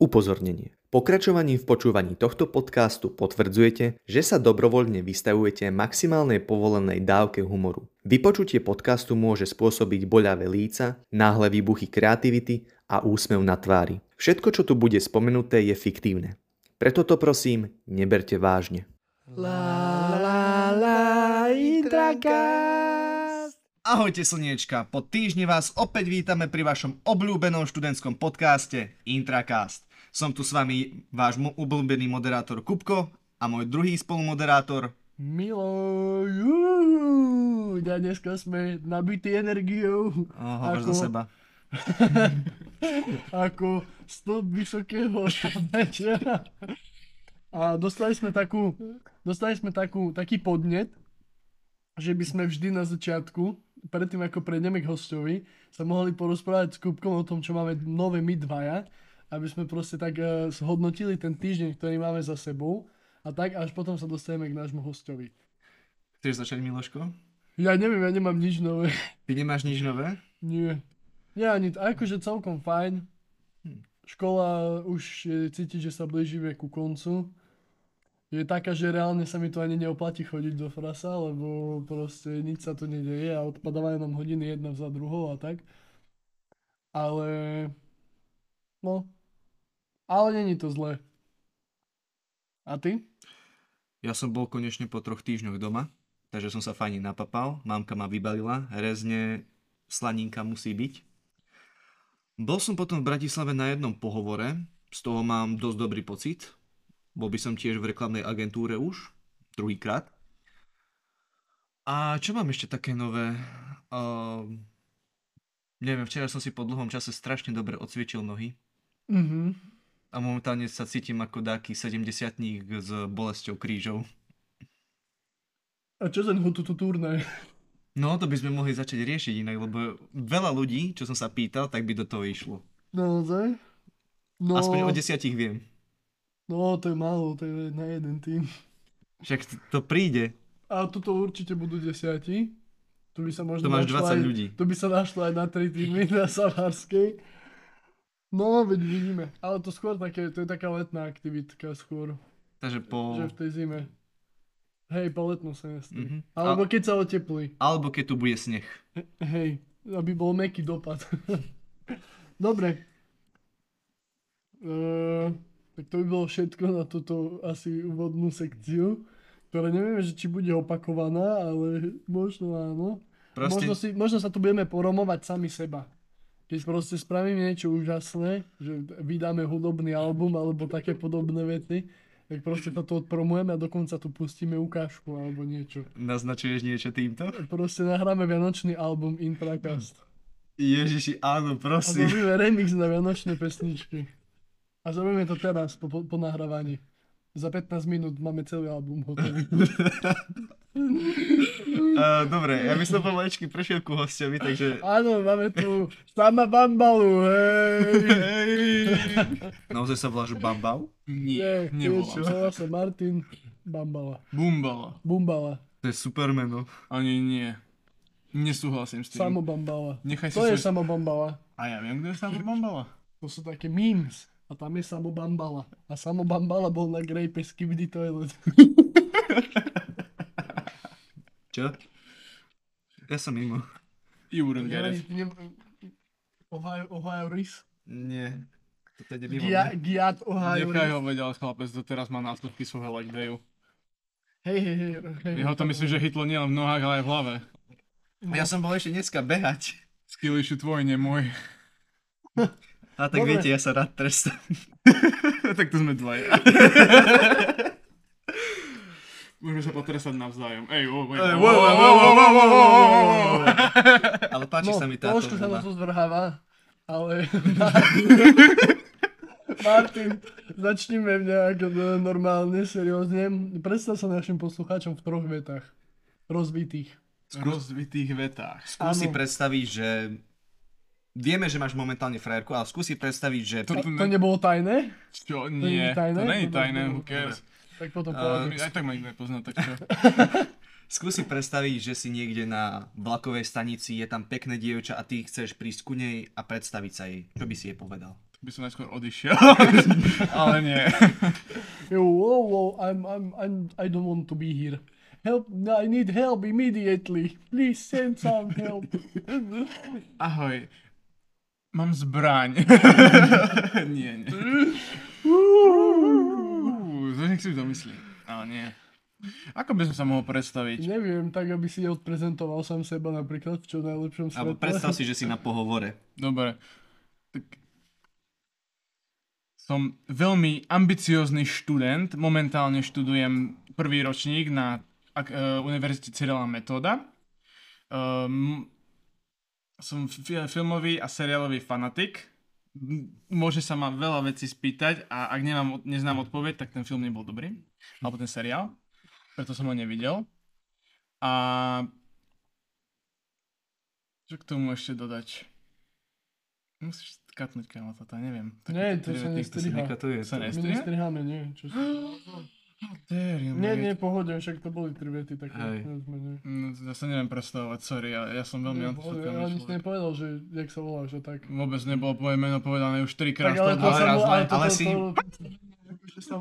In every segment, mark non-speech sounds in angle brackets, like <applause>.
Upozornenie. Pokračovaním v počúvaní tohto podcastu potvrdzujete, že sa dobrovoľne vystavujete maximálnej povolenej dávke humoru. Vypočutie podcastu môže spôsobiť boľavé líca, náhle výbuchy kreativity a úsmev na tvári. Všetko, čo tu bude spomenuté, je fiktívne. Preto to prosím, neberte vážne. La la la. Ahojte slniečka, po týždni vás opäť vítame pri vašom obľúbenom študentskom podcaste Intracast. Som tu s vami váš mo- obľúbený moderátor Kupko a môj druhý spolumoderátor Milo, juhu, a dneska sme nabití energiou. Oh, hovor za seba. <laughs> ako stĺp vysokého večera. A dostali sme takú, dostali sme takú, taký podnet, že by sme vždy na začiatku, predtým ako prejdeme k hostovi, sa mohli porozprávať s Kupkom o tom, čo máme nové my dvaja, aby sme proste tak uh, zhodnotili ten týždeň, ktorý máme za sebou a tak až potom sa dostaneme k nášmu hostovi. Chceš začať, Miloško? Ja neviem, ja nemám nič nové. Ty nemáš nič nové? Nie. Nie ani, akože celkom fajn. Hm. Škola už je cítiť, že sa blížime ku koncu. Je taká, že reálne sa mi to ani neoplatí chodiť do frasa, lebo proste nič sa tu nedeje a odpadávajú nám hodiny jedna za druhou a tak. Ale... No. Ale není to zlé. A ty? Ja som bol konečne po troch týždňoch doma, takže som sa fajne napapal, mamka ma vybalila, rezne slaninka musí byť. Bol som potom v Bratislave na jednom pohovore, z toho mám dosť dobrý pocit. Bol by som tiež v reklamnej agentúre už, druhýkrát. A čo mám ešte také nové? Uh, neviem, včera som si po dlhom čase strašne dobre odsviečil nohy Mhm. A momentálne sa cítim ako dáky 70 s bolesťou krížov. A čo ten hututu turné? No, to by sme mohli začať riešiť inak, lebo veľa ľudí, čo som sa pýtal, tak by do toho išlo. Naozaj? No, Aspoň o desiatich viem. no, to je málo, to je na jeden tým. Však to, príde. A toto určite budú desiati. Tu by sa možno To máš našlo 20 aj, ľudí. Tu by sa našlo aj na 3 týmy na Savárskej. No, veď vidíme. Ale to skôr také, to je taká letná aktivitka skôr. Takže po... Že v tej zime. Hej, po letnom semestri. Mhm. Alebo keď sa oteplí. Alebo keď tu bude sneh. Hej, aby bol meký dopad. <laughs> Dobre. Uh, tak to by bolo všetko na túto asi úvodnú sekciu, ktorá neviem, že či bude opakovaná, ale možno áno. Proste, Možno, si, možno sa tu budeme poromovať sami seba. Keď proste spravíme niečo úžasné, že vydáme hudobný album alebo také podobné veci, tak proste toto odpromujeme a dokonca tu pustíme ukážku alebo niečo. naznačuješ niečo týmto? Proste nahráme vianočný album Intracast. Ježiši, áno, A prosím. zrobíme remix na vianočné pesničky. A zrobíme to teraz, po, po, po nahrávaní. Za 15 minút máme celý album hotový. <laughs> Uh, dobre, ja by som pomaličky prešiel ku hostovi, takže... Áno, máme tu sama bambalu, hej. Naozaj sa voláš Bambau? Nie, Nie, nevolám sa. volá sa Martin Bambala. Bumbala. Bumbala. To je super meno. Ani nie. Nesúhlasím s tým. Samo Bambala. Nechaj si To je svoj... Samo Bambala. A ja viem, kto je Samo Bambala. To sú také memes. A tam je Samo Bambala. A Samo Bambala bol na Grape Skibidi Toilet. <laughs> Čo? Ja som mimo. You wouldn't get Ja, it. ne, Ohio, Ohio Riz. Nie. To je mimo. Gia, mňa. Giat Ohio Nechaj ho vedel, chlapec, to teraz má následky svojho leg dayu. Hej, hej, hej. hej. Jeho to myslím, že hitlo nielen v nohách, ale aj v hlave. Ja som bol ešte dneska behať. Skill issue tvoj, nie môj. <laughs> A tak Dobre. viete, ja sa rád trestám. tak to sme dvaja. Môžeme sa potresať navzájom. Ej, oh, wait, Ej, oh, wow, oh, wow, oh, wow, oh, wow, oh, oh, oh, oh, oh. Ale páči no, sa mi táto trošku sa vlna. to tu zvrháva, ale Martin, začneme nejak e, normálne, seriózne. Predstav sa našim poslucháčom v troch vetách. Rozbitých. Rozvitých vetách. Skúsi Áno. predstaviť, že... Vieme, že máš momentálne frajerku, ale skúsi predstaviť, že... To- To, to nebolo tajné? Čo? nie Nie, tajné? to není Dobre, tajné, who cares. Tak potom povedz. Aj tak ma nikto nepozná, tak čo? <laughs> Skúsi predstaviť, že si niekde na vlakovej stanici, je tam pekné dievča a ty chceš prísť ku nej a predstaviť sa jej. Čo by si jej povedal? by som najskôr odišiel. <laughs> Ale nie. Yo, whoa, whoa, I'm, I'm, I'm, I don't want to be here. Help, I need help immediately. Please send some help. Ahoj. Mám zbraň. <laughs> nie, nie. To nech si domyslí. Ale nie. Ako by som sa mohol predstaviť? Neviem, tak aby si odprezentoval sám seba napríklad v čo najlepšom Alebo svetle. predstav si, že si na pohovore. Dobre. Tak... Som veľmi ambiciózny študent. Momentálne študujem prvý ročník na ak, uh, Univerzite Cyrila Metóda. Um, som fi- filmový a seriálový fanatik. Môže sa ma veľa vecí spýtať a ak nemám, neznám odpoveď, tak ten film nebol dobrý. Alebo ten seriál. Preto som ho nevidel. A čo k tomu ešte dodať? Musíš katnúť kámo toto, neviem. Nie, Také to sa triviality. nestriha. Nekatuje. Sa My nestriha? nestriháme, nie. Čo si... <gasps> Nie, nie, pohode, však to boli tri vety také. Hej. No, ja sa neviem predstavovať, sorry, ja, ja som veľmi pohode, ja antisociálny ani si nepovedal, že jak sa voláš a tak. Vôbec nebolo moje meno povedané už trikrát. Tak ale to raz bol, ale to, ale to, si- to, sa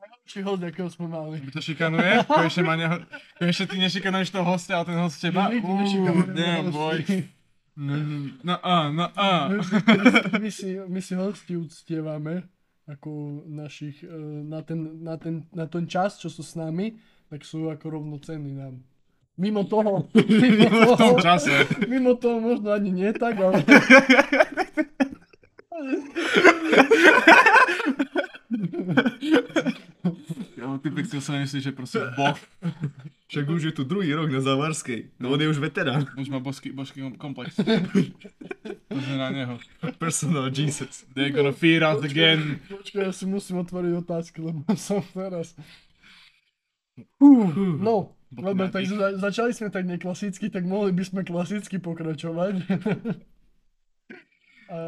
Najlepší host, akého sme mali. By to šikanuje? Konečne, ma neho... Konečne ty nešikanuješ toho hostia, ale ten host teba? Nešikanujeme damn, boy. No, no, no, a, no, a. My si, my si hosti uctievame ako našich, e, na ten, na, ten, na ten čas, čo sú s nami, tak sú ako rovnocenní nám. Mimo toho, <laughs> mimo tom toho, čase. mimo toho možno ani nie tak, ale Ja, typek si sa nemyslí, že proste boh. Však už je tu druhý rok na Zavarskej. No on je už veterán. Už má božský, božský komplex. <laughs> Pozri na neho. Personal Jesus. They're gonna feed us again. počkaj, ja si musím otvoriť otázky, lebo <laughs> som teraz... Uh, no, dobre, tak za, začali sme tak neklasicky, tak mohli by sme klasicky pokračovať. <laughs> A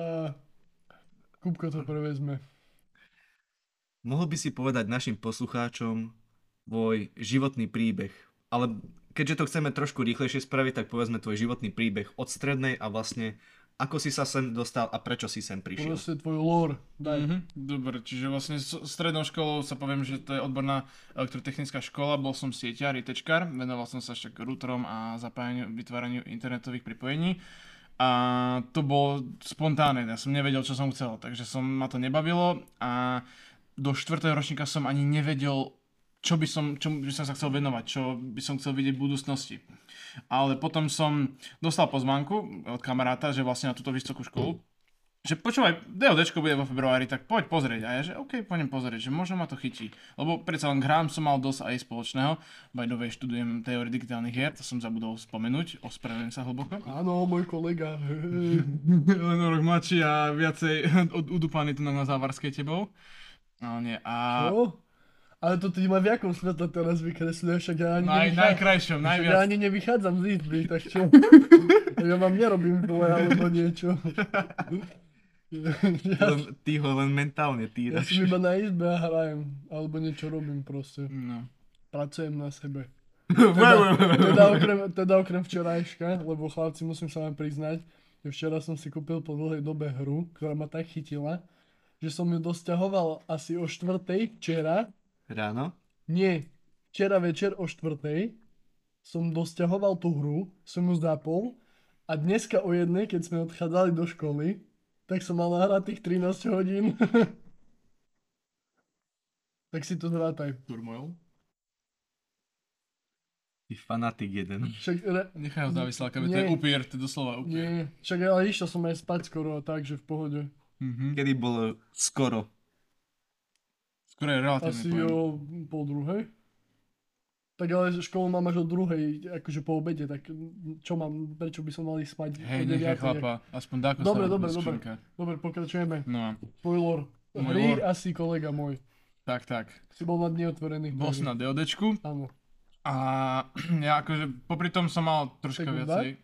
Kupko to prevezme. Mohol by si povedať našim poslucháčom tvoj životný príbeh. Ale keďže to chceme trošku rýchlejšie spraviť, tak povedzme tvoj životný príbeh od strednej a vlastne ako si sa sem dostal a prečo si sem prišiel. Proste tvoj lore. Daj. Mhm, dobre, čiže vlastne s strednou školou sa poviem, že to je odborná elektrotechnická škola, bol som sieťar, ITčkar, venoval som sa však routerom a zapájaniu, vytváraniu internetových pripojení. A to bolo spontánne, ja som nevedel, čo som chcel, takže som, ma to nebavilo a do štvrtého ročníka som ani nevedel, čo by som, čo by som sa chcel venovať, čo by som chcel vidieť v budúcnosti. Ale potom som dostal pozvánku od kamaráta, že vlastne na túto vysokú školu, že počúvaj, DODčko bude vo februári, tak poď pozrieť. A ja, že OK, poďem pozrieť, že možno ma to chytí. Lebo predsa len hrám som mal dosť aj spoločného. By the way, študujem teóriu digitálnych hier, to som zabudol spomenúť, ospravedlňujem sa hlboko. Áno, môj kolega. Len rok mladší a viacej <laughs> od, udúpaný tu na Závarskej tebou. Ale nie, a... Čo? Ale to ty ma v jakom svetle teraz vykresľuješ, však ja ani, Naj, najkrajšom, však ja ani nevychádzam z izby, tak čo? <laughs> ja vám nerobím dvoje alebo niečo. ja, Len, ty ho len mentálne ja týraš. som iba na izbe a hrajem, alebo niečo robím proste. No. Pracujem na sebe. <laughs> Teda, teda, okrem, teda okrem včerajška, lebo chlapci musím sa vám priznať, že včera som si kúpil po dlhej dobe hru, ktorá ma tak chytila, že som ju dosťahoval asi o štvrtej včera, Ráno? nie, včera večer o štvrtej som dosťahoval tú hru, som ju zapol a dneska o jednej, keď sme odchádzali do školy, tak som mal nahrať tých 13 hodín. <laughs> tak si to zrátaj. Turmoil. Ty fanatik jeden. Však, re, Nechaj ho závisláka, to je upier, to je doslova upier. nie, však ale išiel som aj spať skoro a tak, že v pohode. Mhm. Kedy bolo skoro? Skoro je relatívne Asi pojem. o pol druhej. Tak ale školu mám až o druhej, akože po obede, tak čo mám, prečo by som mali spať Hej, nechaj 9:00? chlapa, aspoň dáko Dobre, dobre, dobre. Dobre, pokračujeme. No, Spoiler. Hry asi kolega môj. tak, tak. Si bol na dni otvorených. Bol som na DODčku Áno. a <clears throat> ja akože popri tom som mal troška viacej.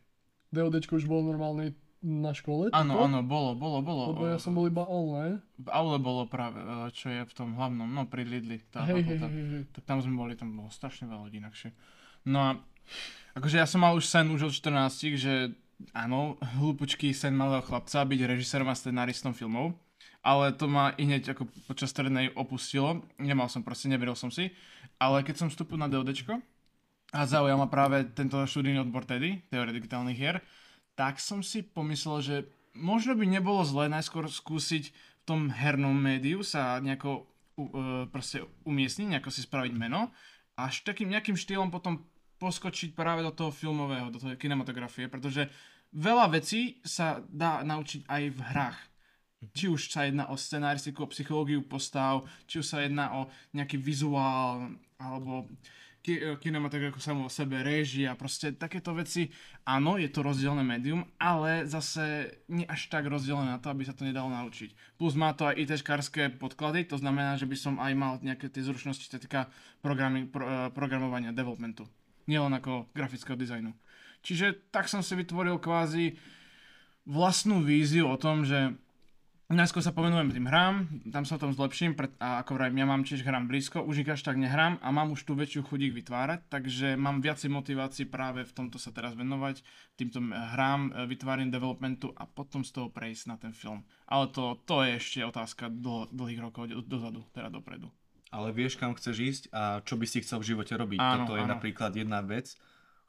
DODčko už bolo normálne na škole? Áno, áno, bolo, bolo, bolo. Lebo ja som bol iba online. V aule bolo práve, e, čo je v tom hlavnom, no pri Lidli, tá Hej, hej, hej, hej. Tak tam sme boli, tam bolo strašne veľa ľudí inakšie. No a akože ja som mal už sen už od 14, že áno, hlúpočký sen malého chlapca, byť režisérom a scenáristom filmov, ale to ma i hneď ako počas strednej opustilo, nemal som proste, neveril som si, ale keď som vstúpil na DODčko a zaujal ma práve tento študijný odbor tedy, teórie digitálnych hier, tak som si pomyslel, že možno by nebolo zlé najskôr skúsiť v tom hernom médiu sa nejako uh, proste umiestniť, nejako si spraviť meno a až takým nejakým štýlom potom poskočiť práve do toho filmového, do toho kinematografie, pretože veľa vecí sa dá naučiť aj v hrách. Či už sa jedná o scenaristiku, o psychológiu postav, či už sa jedná o nejaký vizuál, alebo ki- kinematografiu samo o sebe, réžia, proste takéto veci. Áno, je to rozdielne médium, ale zase nie až tak rozdielne na to, aby sa to nedalo naučiť. Plus má to aj ITškarské podklady, to znamená, že by som aj mal nejaké tie zručnosti, čo týka pro, eh, programovania, developmentu nielen ako grafického dizajnu. Čiže tak som si vytvoril kvázi vlastnú víziu o tom, že najskôr sa pomenujem tým hrám, tam sa o tom zlepším pred, a ako vrajím, ja mám tiež hrám blízko, už ich až tak nehrám a mám už tú väčšiu chuť ich vytvárať, takže mám viacej motivácií práve v tomto sa teraz venovať, týmto hrám, e, vytvárim developmentu a potom z toho prejsť na ten film. Ale to, to je ešte otázka dlho, dlhých rokov dozadu, teda dopredu. Ale vieš, kam chceš ísť a čo by si chcel v živote robiť. Áno, Toto je áno. napríklad jedna vec,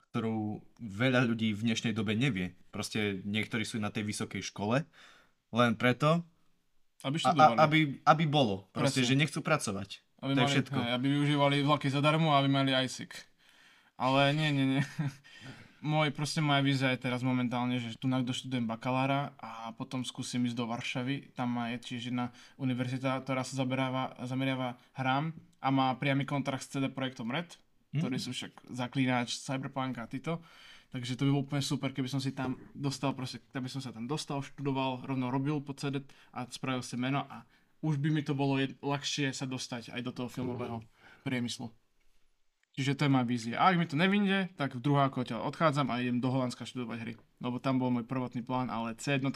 ktorú veľa ľudí v dnešnej dobe nevie. Proste niektorí sú na tej vysokej škole, len preto, Aby a, a, študovali. aby, aby bolo. Proste, Presne. že nechcú pracovať. Aby, To mali, všetko. Hej, aby využívali vlaky zadarmo a aby mali ISIC. Ale nie, nie, nie. <laughs> Môj, proste moja vízia je teraz momentálne, že tu doštudujem bakalára a potom skúsim ísť do Varšavy. Tam má je tiež jedna univerzita, ktorá sa zaberáva, zameriava hrám a má priamy kontrakt s CD Projektom Red, ktorí sú však zaklínač Cyberpunk a títo. Takže to by bolo úplne super, keby som si tam dostal, proste, keby som sa tam dostal, študoval, rovno robil po CD a spravil si meno a už by mi to bolo jed- ľahšie sa dostať aj do toho filmového priemyslu. Čiže to je moja vízia. A ak mi to nevyjde, tak v druháku odtiaľ odchádzam a idem do Holandska študovať hry. Lebo tam bol môj prvotný plán, ale C1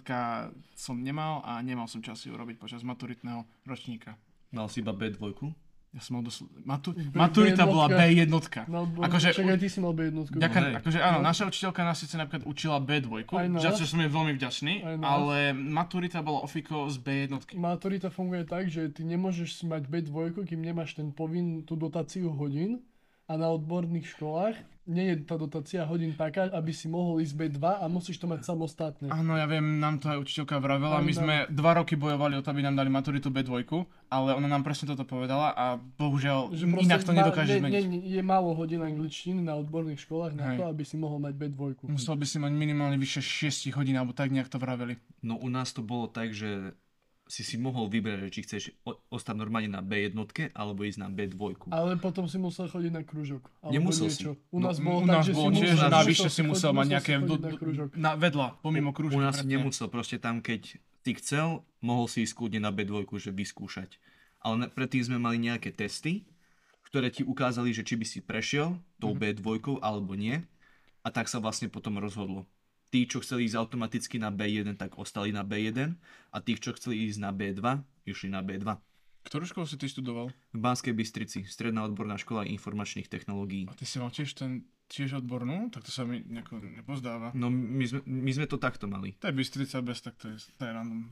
som nemal a nemal som čas ju robiť počas maturitného ročníka. Mal si iba B2? Ja som mal dosl- Matu- maturita bola B1. B1. No, bo, Akože- však aj ty si mal B1. Ďaká, hej. akože áno, No. naša učiteľka nás síce napríklad učila B2, Aj nás. za čo som jej veľmi vďačný, ale maturita bola ofiko z B1. Maturita funguje tak, že ty nemôžeš si mať B2, kým nemáš ten povinn, tú dotáciu hodín a na odborných školách nie je tá dotácia hodín taká, aby si mohol ísť B2 a musíš to mať samostatne. Áno, ja viem, nám to aj učiteľka vravela. My sme dva roky bojovali o to, aby nám dali maturitu B2, ale ona nám presne toto povedala a bohužiaľ Že inak to ma- nedokáže nie, zmeniť. nie, je málo hodín angličtiny na odborných školách na Hej. to, aby si mohol mať B2. Musel by si mať minimálne vyše 6 hodín, alebo tak nejak to vraveli. No u nás to bolo tak, že si si mohol vybrať, že či chceš ostať normálne na B1 alebo ísť na B2. Ale potom si musel chodiť na krúžok. Nemusel si. niečo. U No, nás u bolo U tak, nás že bolo si tiež, musel, že musel navyše musel si musel mať nejaké na do, do, krúžok. na vedľa, pomimo U krúžok. nás si nemusel, proste tam keď si chcel, mohol si ísť kľudne na B2, že vyskúšať. Ale predtým sme mali nejaké testy, ktoré ti ukázali, že či by si prešiel tou B2 alebo nie. A tak sa vlastne potom rozhodlo. Tí, čo chceli ísť automaticky na B1, tak ostali na B1 a tí, čo chceli ísť na B2, išli na B2. Ktorú školu si ty študoval? V Banskej Bystrici, Stredná odborná škola informačných technológií. A ty si mal tiež ten tiež odbornú? Tak to sa mi nejako nepozdáva. No my sme, my sme to takto mali. To je Bystrica bez, tak to je, to je random.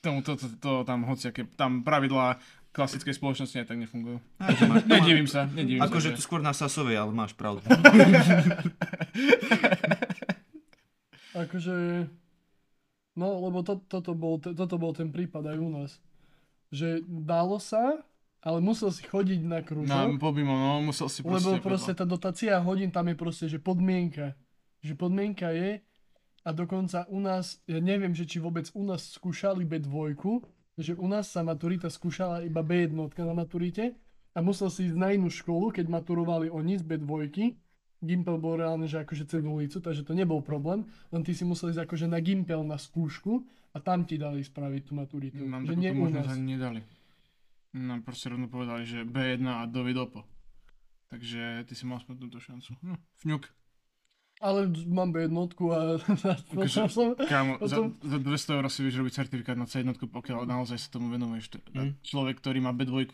Tomu to, to, to, tam hociaké, tam pravidlá klasickej spoločnosti aj tak nefungujú. Aj, to máš- Nedivím sa, nedivím Akože sa. tu skôr na Sasovej, ale máš pravdu. <laughs> Akože... No, lebo to, toto, bol, toto bol ten prípad aj u nás. Že dalo sa, ale musel si chodiť na Na krúžok, pomimo, no, musel si proste... lebo proste tá dotácia hodín tam je proste, že podmienka. Že podmienka je, a dokonca u nás, ja neviem, že či vôbec u nás skúšali B2, že u nás sa maturita skúšala iba B1 na maturite a musel si ísť na inú školu, keď maturovali oni z B2. Gimpel bol reálne, že akože cez ulicu, takže to nebol problém, len ty si musel ísť akože na Gimpel na skúšku a tam ti dali spraviť tú maturitu. Nám že nie možnosť ani nedali. Nám proste rovno povedali, že B1 a dovidopo. Takže ty si mal aspoň túto šancu. Hm, fňuk. Ale mám B1 a <laughs> Akože- som, Kámo, za, Potom- za 200 eur si vieš robiť certifikát na C1, pokiaľ naozaj sa tomu venuješ. Mm. Človek, ktorý má B2,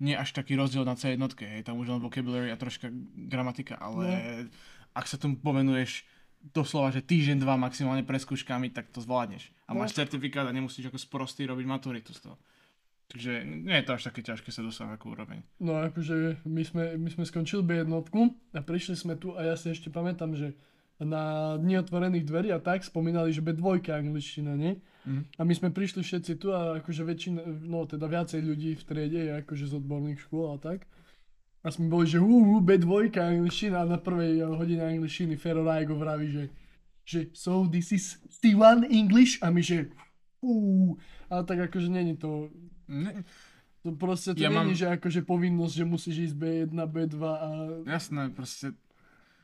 nie až taký rozdiel na C1, hej, tam už len vocabulary a troška gramatika, ale ak sa tomu povenuješ doslova, že týždeň, dva maximálne pred skúškami, tak to zvládneš. A No. máš certifikát a nemusíš ako sprostý robiť maturitu z toho. Takže nie je to až také ťažké sa dosať akú úroveň. No akože my sme, my sme skončili B1 a prišli sme tu a ja si ešte pamätám, že na dni otvorených dverí a tak spomínali, že B2 angličtina, nie? Mhm. A my sme prišli všetci tu a akože väčšina, no teda viacej ľudí v triede je akože z odborných škôl a tak. A sme boli, že uh, B2 angličtina a na prvej hodine angličtiny Fero Rajgo vraví, že, že so this is C1 English a my že uh, ale tak akože není to Ne, to proste to Ja není, mám- že akože povinnosť, že musíš ísť B1, B2 a... jasné, proste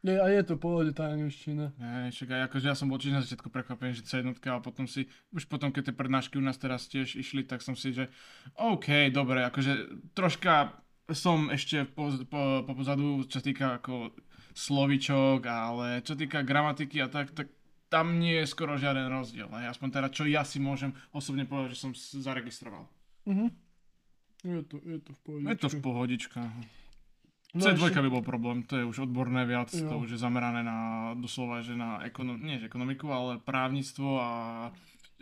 Je, a je to pohode tá angličtina. Ne, však aj akože ja som bol tiež na začiatku prekvapený, že C jednotka a potom si, už potom keď tie prednášky u nás teraz tiež išli, tak som si, že OK, dobre, akože troška som ešte po, po, po pozadu, čo týka ako slovičok, ale čo týka gramatiky a tak, tak tam nie je skoro žiaden rozdiel. Hej. Aspoň teda, čo ja si môžem osobne povedať, že som zaregistroval. Mhm. Je to, je to v pohode. Je to v pohodička. No C2 ešte- by bol problém, to je už odborné viac, to Jo. už je zamerané na doslova, že na ekonom, nie že ekonomiku, ale právnictvo a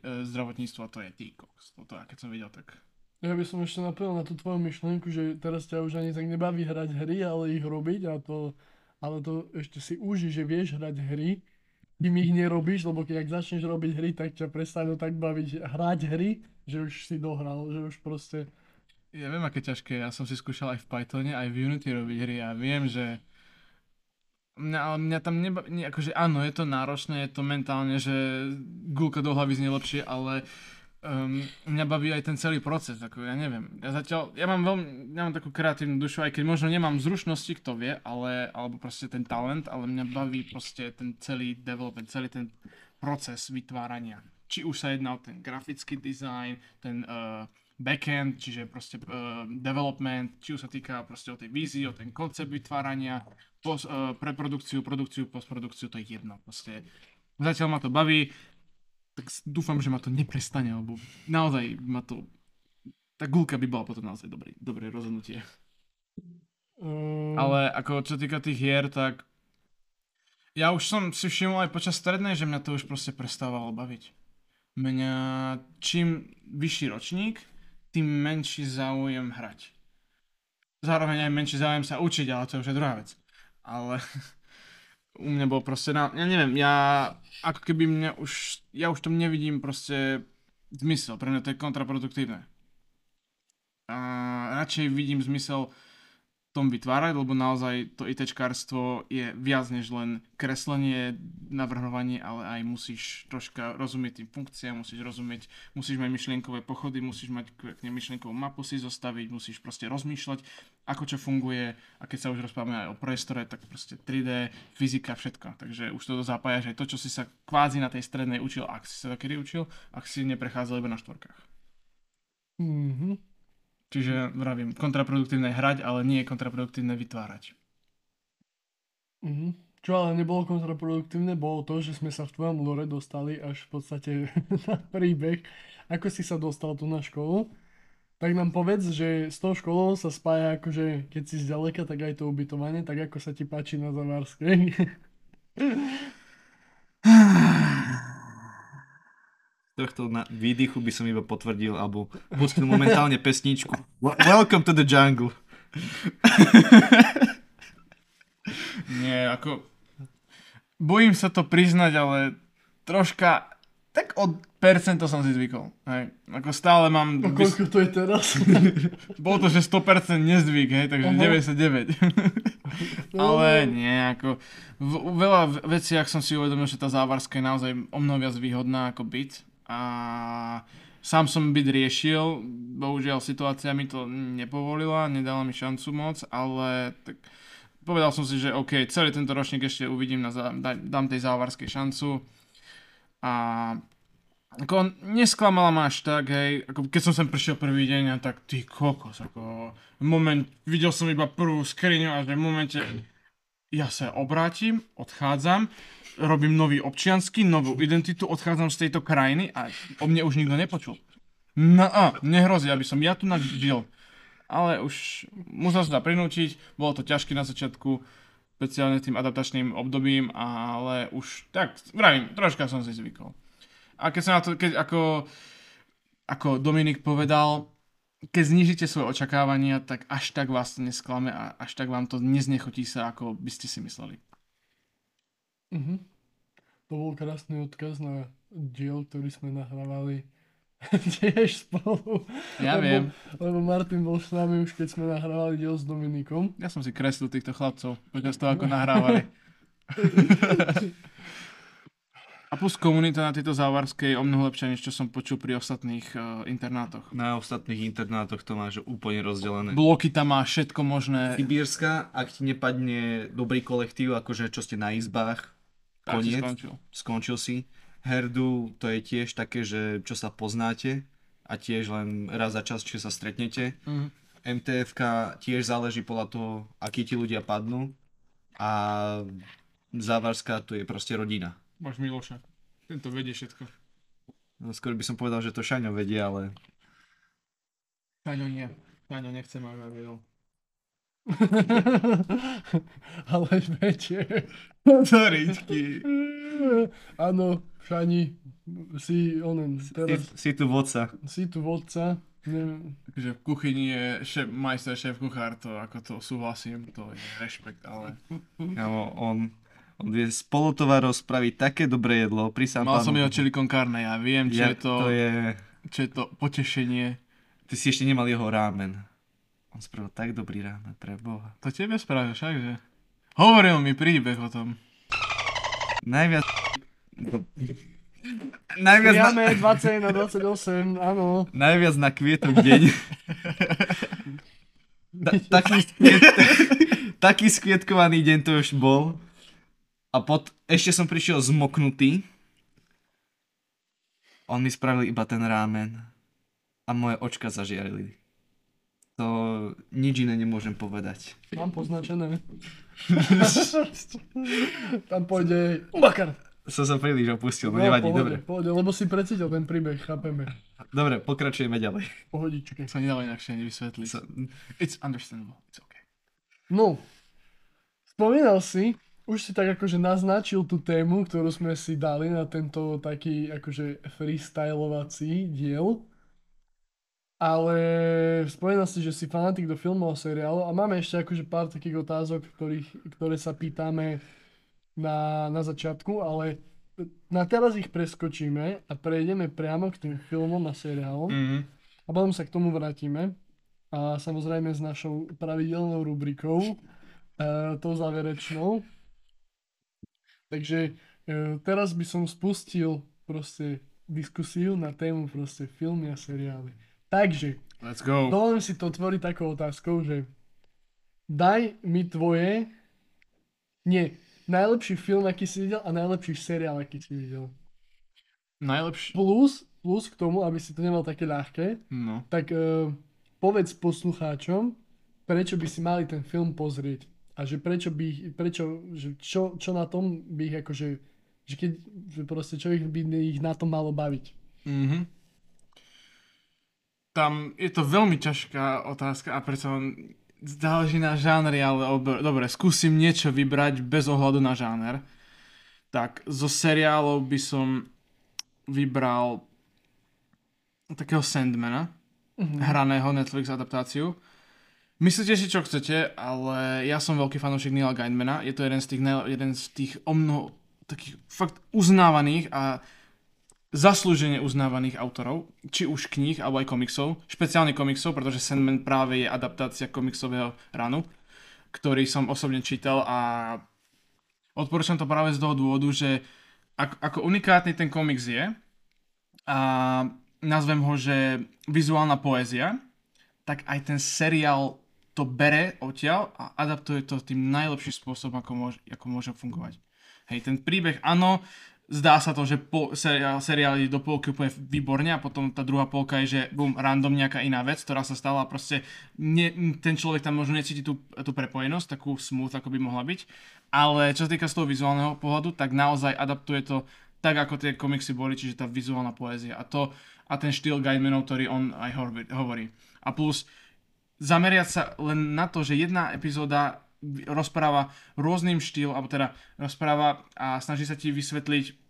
e, zdravotníctvo a to je ty kokos. Toto keď som videl, tak Ja by som ešte naplnil na tú tvoju myšlienku, že teraz ťa už ani tak nebaví hrať hry, ale ich robiť a to, ale to ešte si uži, že vieš hrať hry, kým ich nerobíš, lebo keď ak začneš robiť hry, tak ťa prestanú tak baviť hrať hry, že už si dohral, že už proste... ja viem aké ťažké, ja som si skúšal aj v Pythone, aj v Unity robiť hry a viem, že Mňa, ale mňa tam neba, nie, akože áno, je to náročné, je to mentálne, že gulka do hlavy znie lepšie, ale um, mňa baví aj ten celý proces, ako ja neviem. Ja zatiaľ, ja mám veľmi, ja mám takú kreatívnu dušu, aj keď možno nemám zručnosti, kto vie, ale, alebo proste ten talent, ale mňa baví proste ten celý development, celý ten proces vytvárania. Či už sa jedná o ten grafický design, ten uh, backend, čiže proste uh, development, či už sa týka proste o tej vízii, o ten koncept vytvárania, pos, uh, preprodukciu, produkciu, postprodukciu, to je jedno. Proste zatiaľ ma to baví, tak dúfam, že ma to neprestane, lebo naozaj ma to... Tá gulka by bola potom naozaj dobrý, dobré rozhodnutie. Uh, Ale ako čo týka tých hier, tak ja už som si všimol aj počas strednej, že mňa to už proste prestávalo baviť. Mňa čím vyšší ročník, tým menší záujem hrať. Zároveň aj menší záujem sa učiť, ale to už je druhá vec. Ale <laughs> u mňa bol proste, na, ja neviem, ja ako keby mňa už, ja už tom nevidím proste zmysel, pre mňa to je kontraproduktívne. A radšej vidím zmysel tom vytvárať, lebo naozaj to ITčkárstvo je viac než len kreslenie, navrhovanie, ale aj musíš troška rozumieť tým funkciám, musíš rozumieť, musíš mať myšlienkové pochody, musíš mať nej myšlienkovú mapu si zostaviť, musíš proste rozmýšľať, ako čo funguje a keď sa už rozprávame aj o priestore, tak proste 3D, fyzika, všetko. Takže už to zapájaš aj to, čo si sa kvázi na tej strednej učil, ak si sa to kedy učil, ak si neprechádzal iba na štvorkách. mhm. Čiže vravím, kontraproduktívne je hrať, ale nie je kontraproduktívne vytvárať. Mhm. Čo ale nebolo kontraproduktívne, bolo to, že sme sa v tvojom lore dostali až v podstate <laughs> na príbeh, ako si sa dostal tu na školu. Tak nám povedz, že s tou školou sa spája akože, keď si zďaleka, tak aj to ubytovanie, tak ako sa ti páči na Zavárskej. <sighs> <laughs> tohto na výdychu by som iba potvrdil, alebo pustil momentálne pesničku. Wel- Welcome to the jungle. Nie, ako... Bojím sa to priznať, ale troška... Tak od percento som si zvykol. Hej. Ako stále mám... A koľko to je teraz? <laughs> Bolo to, že 100% nezdvík, hej, takže Aha. 99. <laughs> ale nie, ako... V, veľa veciach som si uvedomil, že tá závarská je naozaj o mnoho viac výhodná ako byt. A sám som byt riešil, bohužiaľ situácia mi to nepovolila, nedala mi šancu moc, ale tak povedal som si, že OK, celý tento ročník ešte uvidím, na dám tej závarskej šancu. A ako nesklamala ma až tak, hej, ako keď som sem prišiel prvý deň a tak ty kokos, ako moment, videl som iba prvú skriňu a že v momente ja sa obrátim, odchádzam, robím nový občiansky, novú identitu, odchádzam z tejto krajiny a o mne už nikto nepočul. No a, nehrozí, aby som ja tu žil. Ale už musel sa prinútiť, bolo to ťažké na začiatku, špeciálne tým adaptačným obdobím, ale už tak, vravím, troška som si zvykol. A keď sa na to, keď ako, ako Dominik povedal, keď znižíte svoje očakávania, tak až tak vás to nesklame a až tak vám to neznechotí sa, ako by ste si mysleli. Mhm. To bol krásny odkaz na diel, ktorý sme nahrávali <laughs> tiež spolu. Ja lebo, viem. Lebo Martin bol s nami už keď sme nahrávali diel s Dominikom. Ja som si kreslil týchto chlapcov počas toho, ako nahrávali. <laughs> A plus komunita na tejto závarskej o mnoho lepšia, než čo som počul pri ostatných uh, internátoch. Na ostatných internátoch to máš úplne rozdelené. Bloky tam má všetko možné. Sibírska, ak ti nepadne dobrý kolektív, akože čo ste na izbách, koniec, skončil. skončil si. Herdu, to je tiež také, že čo sa poznáte a tiež len raz za čas, či sa stretnete. Mhm. MTFK tiež záleží podľa toho, akí ti ľudia padnú. A Závarská to je proste rodina. Máš Miloša. Ten to vedie všetko. No, skôr by som povedal, že to Šaňo vedie, ale Taňo nie. Taňo nechce mať vedel. <laughs> Ale viete, Zoričky. áno, Šani, si onen, Si, teraz si tu vodca. si tu vodca. Ne, Takže v kuchyni je šéf, majster, šéf kuchár, to ako to súhlasím, to je rešpekt, ale Kámo, on, on vie z polotovarov spraviť také dobré jedlo pri mal som jeho chili con carne, ja viem, čo ja, je to, to je... čo je to potešenie. Ty si ešte nemal jeho rámen. On spravil tak dobrý rámen, pre boha. To tebe spravil však, že? Hovoril mi príbeh o tom. Najviac... Najviac na, Priame 20 na 28, áno. najviac na kvietok deň. <laughs> Ta, taký, skviet, <laughs> taký skvietkovaný deň to už bol. A pod, ešte som prišiel zmoknutý. On mi spravil iba ten rámen. A moje očka zažiarili. To nič iné nemôžem povedať. Mám poznačené. <laughs> Tam pôjde Ubakar. Som sa príliš opustil, no, nevadí, pohode, dobre. Pohode, lebo si precítil ten príbeh, chápeme. Dobre, pokračujeme ďalej. Pohodičke. Sa nedalo inakšie ani vysvetliť. So, It's understandable, it's okay. No, spomínal si, už si tak akože naznačil tú tému, ktorú sme si dali na tento taký akože freestylovací diel. Ale spomínal si, že si fanatik do filmov a seriálov a máme ešte akože pár takých otázok, ktorých, ktoré sa pýtame na, na začiatku, ale na teraz ich preskočíme a prejdeme priamo k tým filmom a seriálom Mm-hmm. a potom sa k tomu vrátime. A samozrejme s našou pravidelnou rubrikou, e, tou záverečnou. Takže e, teraz by som spustil proste diskusiu na tému proste filmy a seriály. Takže, Let's go. dovolím si to otvoriť takou otázkou, že daj mi tvoje, nie, najlepší film, aký si videl a najlepší seriál, aký si videl. Najlepšie. Plus, plus k tomu, aby si to nemal také ľahké, No. tak uh, povedz poslucháčom, prečo by si mali ten film pozrieť. A že prečo by, prečo, že čo, čo na tom by ich akože, že keď, že proste čo ich by ich na tom malo baviť. Mhm. Tam je to veľmi ťažká otázka a preto záleží na žánri, ale ob- dobre, skúsim niečo vybrať bez ohľadu na žáner. Tak zo seriálov by som vybral takého Sandmana, Mhm. hraného Netflix adaptáciu. Myslíte si, čo chcete, ale ja som veľký fanúšik Neila Gaimanana. Je to jeden z tých, jeden z tých o takých fakt uznávaných a zaslúžene uznávaných autorov, či už kníh, alebo aj komiksov, špeciálne komiksov, pretože Sandman práve je adaptácia komiksového ranu, ktorý som osobne čítal a odporúčam to práve z toho dôvodu, že ako, ako unikátny ten komiks je a nazvem ho, že vizuálna poézia, tak aj ten seriál to bere odtiaľ a adaptuje to tým najlepším spôsobom, ako môže, ako môže fungovať. Hej, ten príbeh, áno, zdá sa to, že po, seriál, seriál je do polky úplne výborne a potom tá druhá polka je, že bum, random nejaká iná vec, ktorá sa stala a proste ne, ten človek tam možno necíti tú, tú prepojenosť, takú smooth, ako by mohla byť. Ale čo sa týka z toho vizuálneho pohľadu, tak naozaj adaptuje to tak, ako tie komiksy boli, čiže tá vizuálna poézia a to a ten štýl Guidemanov, ktorý on aj hovorí. A plus zameriať sa len na to, že jedna epizóda rozpráva rôznym štýlom, alebo teda rozpráva a snaží sa ti vysvetliť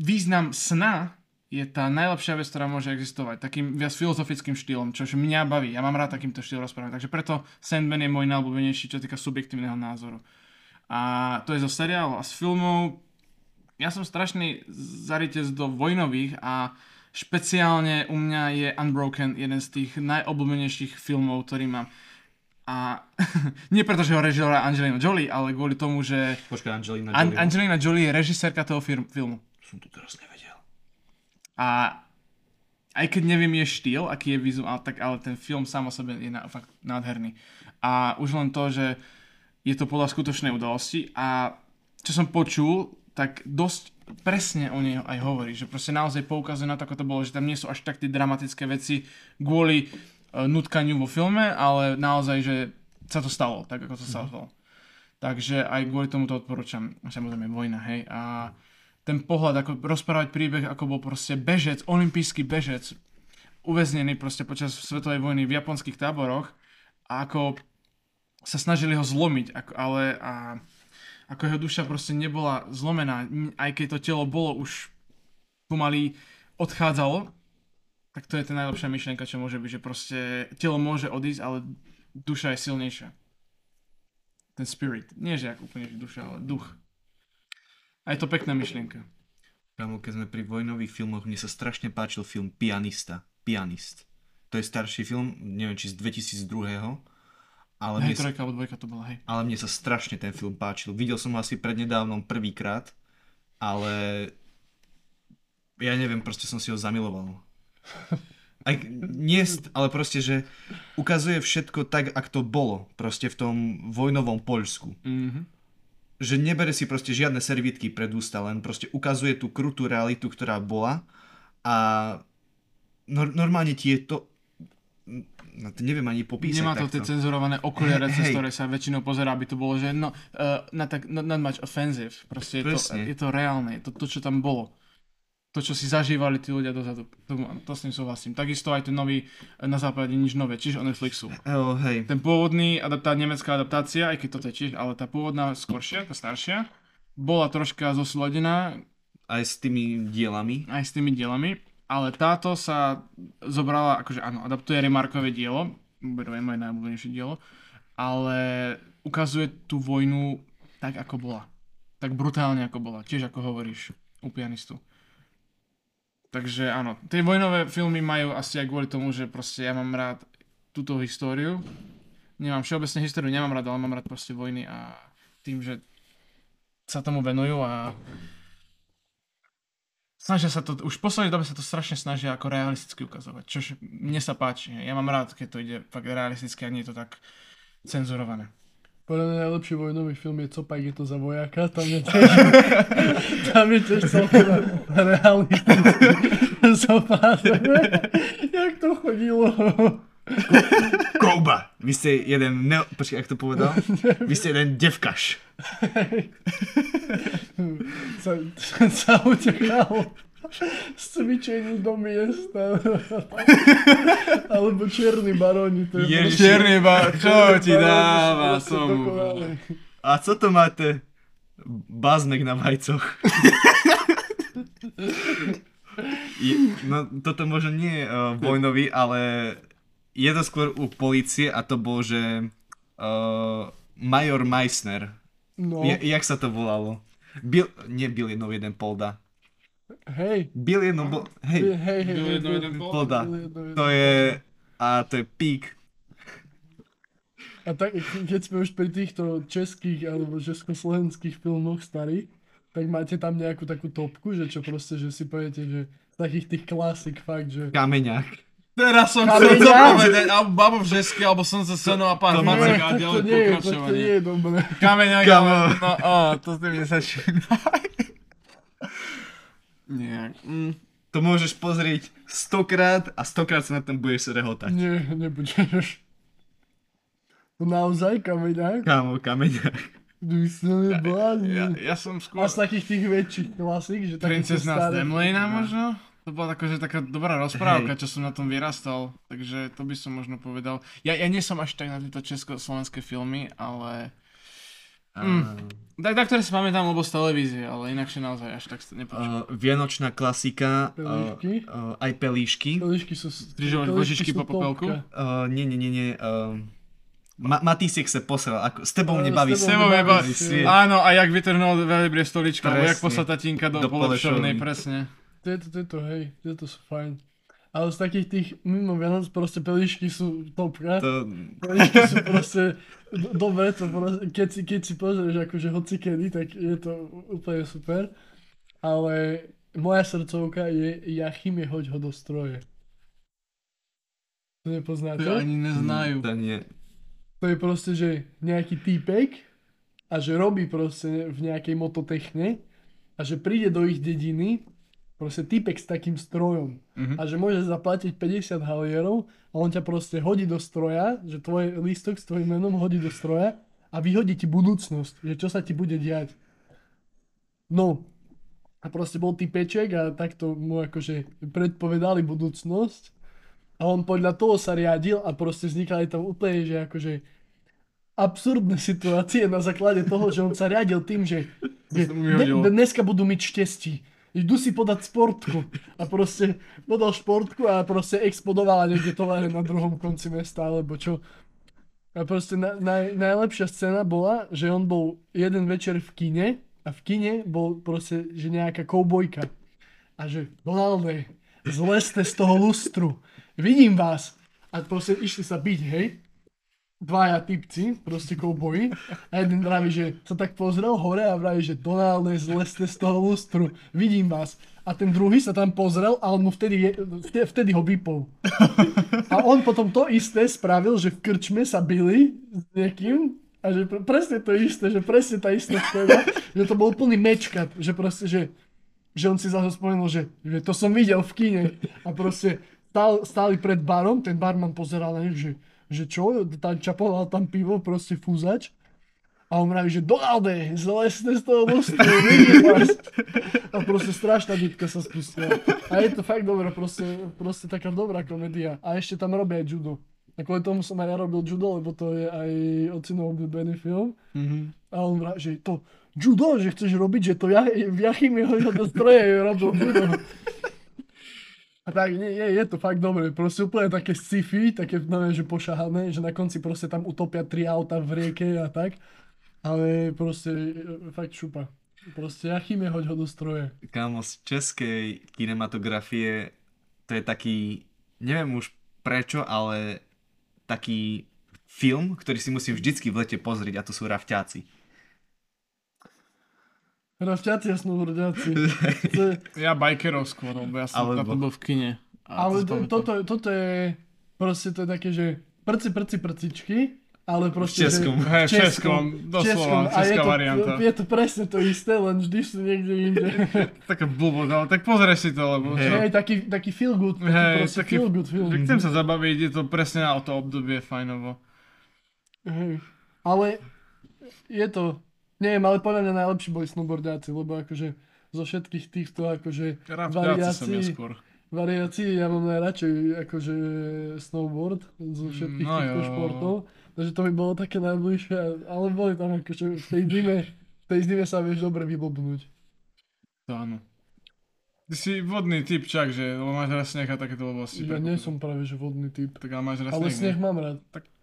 význam sna je tá najlepšia vec, ktorá môže existovať. Takým viac filozofickým štýlom, čo mňa baví. Ja mám rád takýmto štýlom rozprávať. Takže preto Sandman je môj najobľúbenejší, čo týka subjektívneho názoru. A to je zo seriálov a z filmov. Ja som strašný zaritec do vojnových a špeciálne u mňa je Unbroken jeden z tých najobľúbenejších filmov, ktorý mám. A <laughs> nie preto, že ho režila Angelina Jolie, ale kvôli tomu, že Počkaj, Angelina An- Jolie. Angelina Jolie je režisérka toho fir- filmu. Som to teraz nevedel. A aj keď neviem je štýl, aký je vizuál, tak ale ten film sám o sebe je na, fakt nádherný. A už len to, že je to podľa skutočnej udalosti a čo som počul, tak dosť presne o nej aj hovorí, že proste naozaj poukazuje na to, ako to bolo, že tam nie sú až tak tie dramatické veci kvôli uh, nutkaniu vo filme, ale naozaj, že sa to stalo, tak ako to sa stalo. Takže aj kvôli tomu to odporúčam. Samozrejme, vojna, hej. A ten pohľad, ako rozprávať príbeh, ako bol proste bežec, olimpijský bežec, uväznený proste počas svetovej vojny v japonských táboroch a ako sa snažili ho zlomiť, ako, ale a ako jeho duša proste nebola zlomená, aj keď to telo bolo už pomaly odchádzalo, tak to je tá najlepšia myšlienka, čo môže byť, že proste telo môže odísť, ale duša je silnejšia. Ten spirit. Nie, že ako úplne že duša, ale duch. A je to pekná myšlienka. Kámo, keď sme pri vojnových filmoch, mne sa strašne páčil film Pianista. Pianist. To je starší film, neviem, či z 2002. Ale Hej, trojka alebo dvojka to bola, hej. ale mne sa strašne ten film páčil. Videl som ho asi prednedávnom prvýkrát, ale ja neviem, proste som si ho zamiloval. <laughs> Aj, nie, ale proste, že ukazuje všetko tak, ak to bolo, proste v tom vojnovom Poľsku. Mhm. že nebere si proste žiadne servítky pred ústa, len proste ukazuje tú krutú realitu, ktorá bola a nor- normálne ti je to no to neviem ani popísať Nemá to tie takto. cenzurované okuliare, Hej, cez hej. ktoré sa väčšinou pozerá, aby to bolo, že no, uh, not, tak, not, not much offensive. Proste je to, je to reálne, je to to, čo tam bolo. To, čo si zažívali tí ľudia dozadu. To, to s tým súhlasím. Takisto aj ten nový eh, na západe nič nové, čiže o Netflixu. Oh, hej. Ten pôvodný, adaptá, nemecká adaptácia, aj keď toto je tiež, ale tá pôvodná skoršia, tá staršia, bola troška zosúladená Aj s tými dielami. aj s tými dielami, ale táto sa zobrala, akože áno, adaptuje Remarkové dielo, bude moje najobľúbenejšie dielo, ale ukazuje tú vojnu tak, ako bola. Tak brutálne, ako bola. Tiež ako hovoríš u pianistu. Takže áno, tie vojnové filmy majú asi aj kvôli tomu, že proste ja mám rád túto históriu. Nemám všeobecne históriu, nemám rád, ale mám rád proste vojny a tým, že sa tomu venujú a snažia sa to, už v poslednej dobe sa to strašne snažia ako realisticky ukazovať, čož mne sa páči. Ja mám rád, keď to ide fakt realisticky a nie je to tak cenzurované. Podľa mňa najlepší vojnový film je Copak je to za vojaka, tam je tiež, <laughs> tam je tiež celkom realistický zopár. Jak to chodilo? Kouba! Vy ste jeden, ne... počkaj, jak to povedal? Vy ste jeden devkaš. <laughs> sa, sa utekal z cvičení do miesta. <laughs> Alebo čierni baróni. To je Ježiš. proste- Čierny ba, <laughs> čo ti dáva som? A co to máte? Bazmek na vajcoch. Je, no toto možno nie je uh, vojnový, ale je to skôr u policie a to bol, že uh, Major Meissner. No, Ja, jak sa to volalo? Bill, nie Bill jednou jeden polda. hej. Bill jednou bol, Hej, hej, hej, hej. Hej, jeden bol. polda. To je, a to je pík. A tak, keď sme už pri týchto českých alebo československých filmoch starých, tak máte tam nejakú takú topku, že čo proste, že si poviete, že takých tých klasik fakt, že... Kameňák. Teraz som chcel to povedať, alebo Babo v Žesky, alebo Slnce, Seno a pán Macek a ďalej nie, je, to pokračovanie. nie je dobré. Kamo. ale, no, á, to s tým nesačína. <laughs> Nie. Mm. To môžeš pozrieť stokrát a stokrát sa na tom budeš rehotať. Nie, nebudeš. To naozaj kameňák? Kámo, kameňák. Ty si neblázni. Ja, ja som A skôr... z takých tých väčších klasik, že tie Princezna z. Demlejna možno? To bola akože taká dobrá rozprávka, čo som na tom vyrastal, takže to by som možno povedal. Ja, ja nie som až tak na tieto československé filmy, ale... Mm. Tak, tak, ktoré si pamätám, lebo z televízie, ale inakšie naozaj až tak nepočujem. Uh, Vianočná klasika, uh, Pelíšky? uh, aj pelíšky. Pelíšky sú... Križovať pelíšky vožičky sú po popelku? Uh, nie, nie, nie, nie. Uh, Ma- Matísek sa posral, ako, s tebou Ale s nebaví. tebou nebaví. Áno, a jak vytrhnul velibrie stolička, jak Presne. poslať tatínka do, Do polepšovnej, presne. Tieto, tieto, hej, tieto sú fajn. Ale z takých tých mimo Vianoc proste pelíšky sú topka. To, Pelíšky sú proste do- dobre, to proste, keď, si, keď si pozrieš akože hoci kedy, tak je to úplne super. Ale moja srdcovka je Jachim je hoď ho do stroje. To nepoznáte? To ani neznajú. to nie. To je proste, že nejaký týpek a že robí proste v nejakej mototechne a že príde do ich dediny proste týpek s takým strojom Mhm. a že môže zaplatiť 50 halierov a on ťa proste hodí do stroja, že tvoj lístok s tvojim menom hodí do stroja a vyhodí ti budúcnosť, že čo sa ti bude diať. No, a proste bol typeček a takto mu akože predpovedali budúcnosť a on podľa toho sa riadil a proste vznikali tam úplne, že akože absurdné situácie na základe toho, že on sa riadil tým, že, že dneska budú mať štestí. Idú si podať sportku. A proste podal športku a proste explodovala niekde tovare na druhom konci mesta, alebo čo. A proste na, naj, najlepšia scéna bola, že on bol jeden večer v kine a v kine bol proste, že nejaká koubojka. A že Donalde, zlezte z toho lustru. Vidím vás. A proste išli sa byť, hej dvaja typci, proste kouboji. A jeden vraví, že sa tak pozrel hore a vraví, že Donalde, zlezte z toho lustru, vidím vás. A ten druhý sa tam pozrel a on mu vtedy, je, vtedy, vtedy ho vypol. A on potom to isté spravil, že v krčme sa bili s niekým a že pre, presne to isté, že presne tá istá scéna, že to bol plný mečkat, že proste, že, že on si zase spomenul, že, že to som videl v kine a proste stál, stáli pred barom, ten barman pozeral na nich, že, že čo, tam čapoval tam pivo, proste fúzač a on vraví, že Donalde, zlezte z toho vás. <laughs> A proste strašná bitka sa spustila. A je to fakt dobré, proste, proste taká dobrá komédia. A ešte tam robia aj judo. A kvôli tomu som aj ja robil judo, lebo to je aj ocinov obľúbený film. Mhm. A on vraví, že to judo, že chceš robiť, že to ja, v Jachime ho do stroje robil judo. <laughs> Tak nie, je, je to fakt dobré, proste úplne také sci-fi, také neviem, že pošahané, že na konci proste tam utopia tri auta v rieke a tak. Ale proste e, fakt šupa. Proste Jachime hoď ho do stroje. Kámo, z českej kinematografie to je taký, neviem už prečo, ale taký film, ktorý si musím vždycky v lete pozrieť a to sú Rafťáci. Ravťaci a snowboardiaci. <laughs> To je- Ja bikerov skôr, lebo ja som Alebo- na to bol v kine. Ale to to, toto, toto je, proste to je také, že prci, prci, prcičky, ale proste, V českom. že... Hej, v českom, doslova, českom. A je česká to, varianta. Je to presne to isté, len vždy sú niekde inde. <laughs> Taká blbosť, ale tak pozri si to, lebo? Hej, taký, taký feel good, taký Hej, proste taký- feel good film. Že Chcem sa zabaviť, je to presne na to obdobie fajnovo. Hej. Ale je to, neviem, ale podľa mňa najlepší boli snowboardiaci, lebo akože zo všetkých týchto akože Rafťáci som ja variácií, skôr. variácií ja mám najradšej akože snowboard zo všetkých No týchto jo. športov. Takže to by bolo také najbližšie, ale boli tam akože v tej zime, v tej zime sa vieš dobre vybobnúť. To áno. Ty si vodný typ čak, že? Lebo máš raz sneh a takéto blbosti. Ja nie som práve že vodný typ. Tak ale máš raz Ale sneh, sneh ne? mám rád.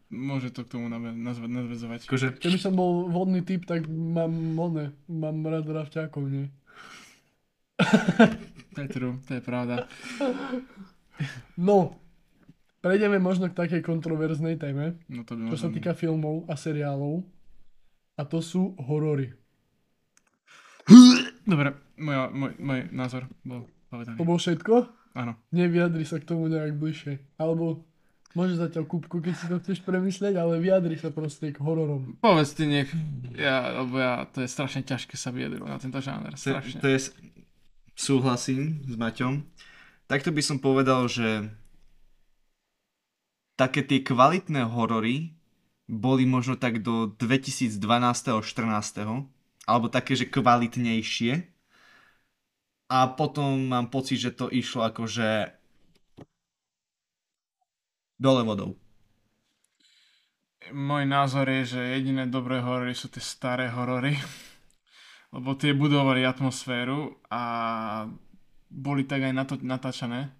Môže to k tomu nadväzovať. Akože, Keby som bol vodný typ, tak mám one, mám rád rafťákov, nie? <laughs> To je true, to je pravda. No, prejdeme možno k takej kontroverznej téme, No to by čo sa týka filmov a seriálov. A to sú horory. Dobre, moja, môj, môj názor bol povedaný. To bolo všetko? Áno. Nevyjadri sa k tomu nejak bližšie. Alebo môže zatiaľ kúbku, keď si to chceš premyslieť, ale vyjadri sa proste k hororom. Povedz ty nech, ja, lebo ja, to je strašne ťažké sa vyjadriť na tento žáner, to, strašne. to je, súhlasím s Maťom. Takto by som povedal, že také tie kvalitné horory boli možno tak do 2012 14 alebo také, že kvalitnejšie. a potom mám pocit, že to išlo akože dole vodou. Môj názor je, že jediné dobré horory sú tie staré horory. <laughs> Lebo tie budovali atmosféru a boli tak aj nato- natáčané.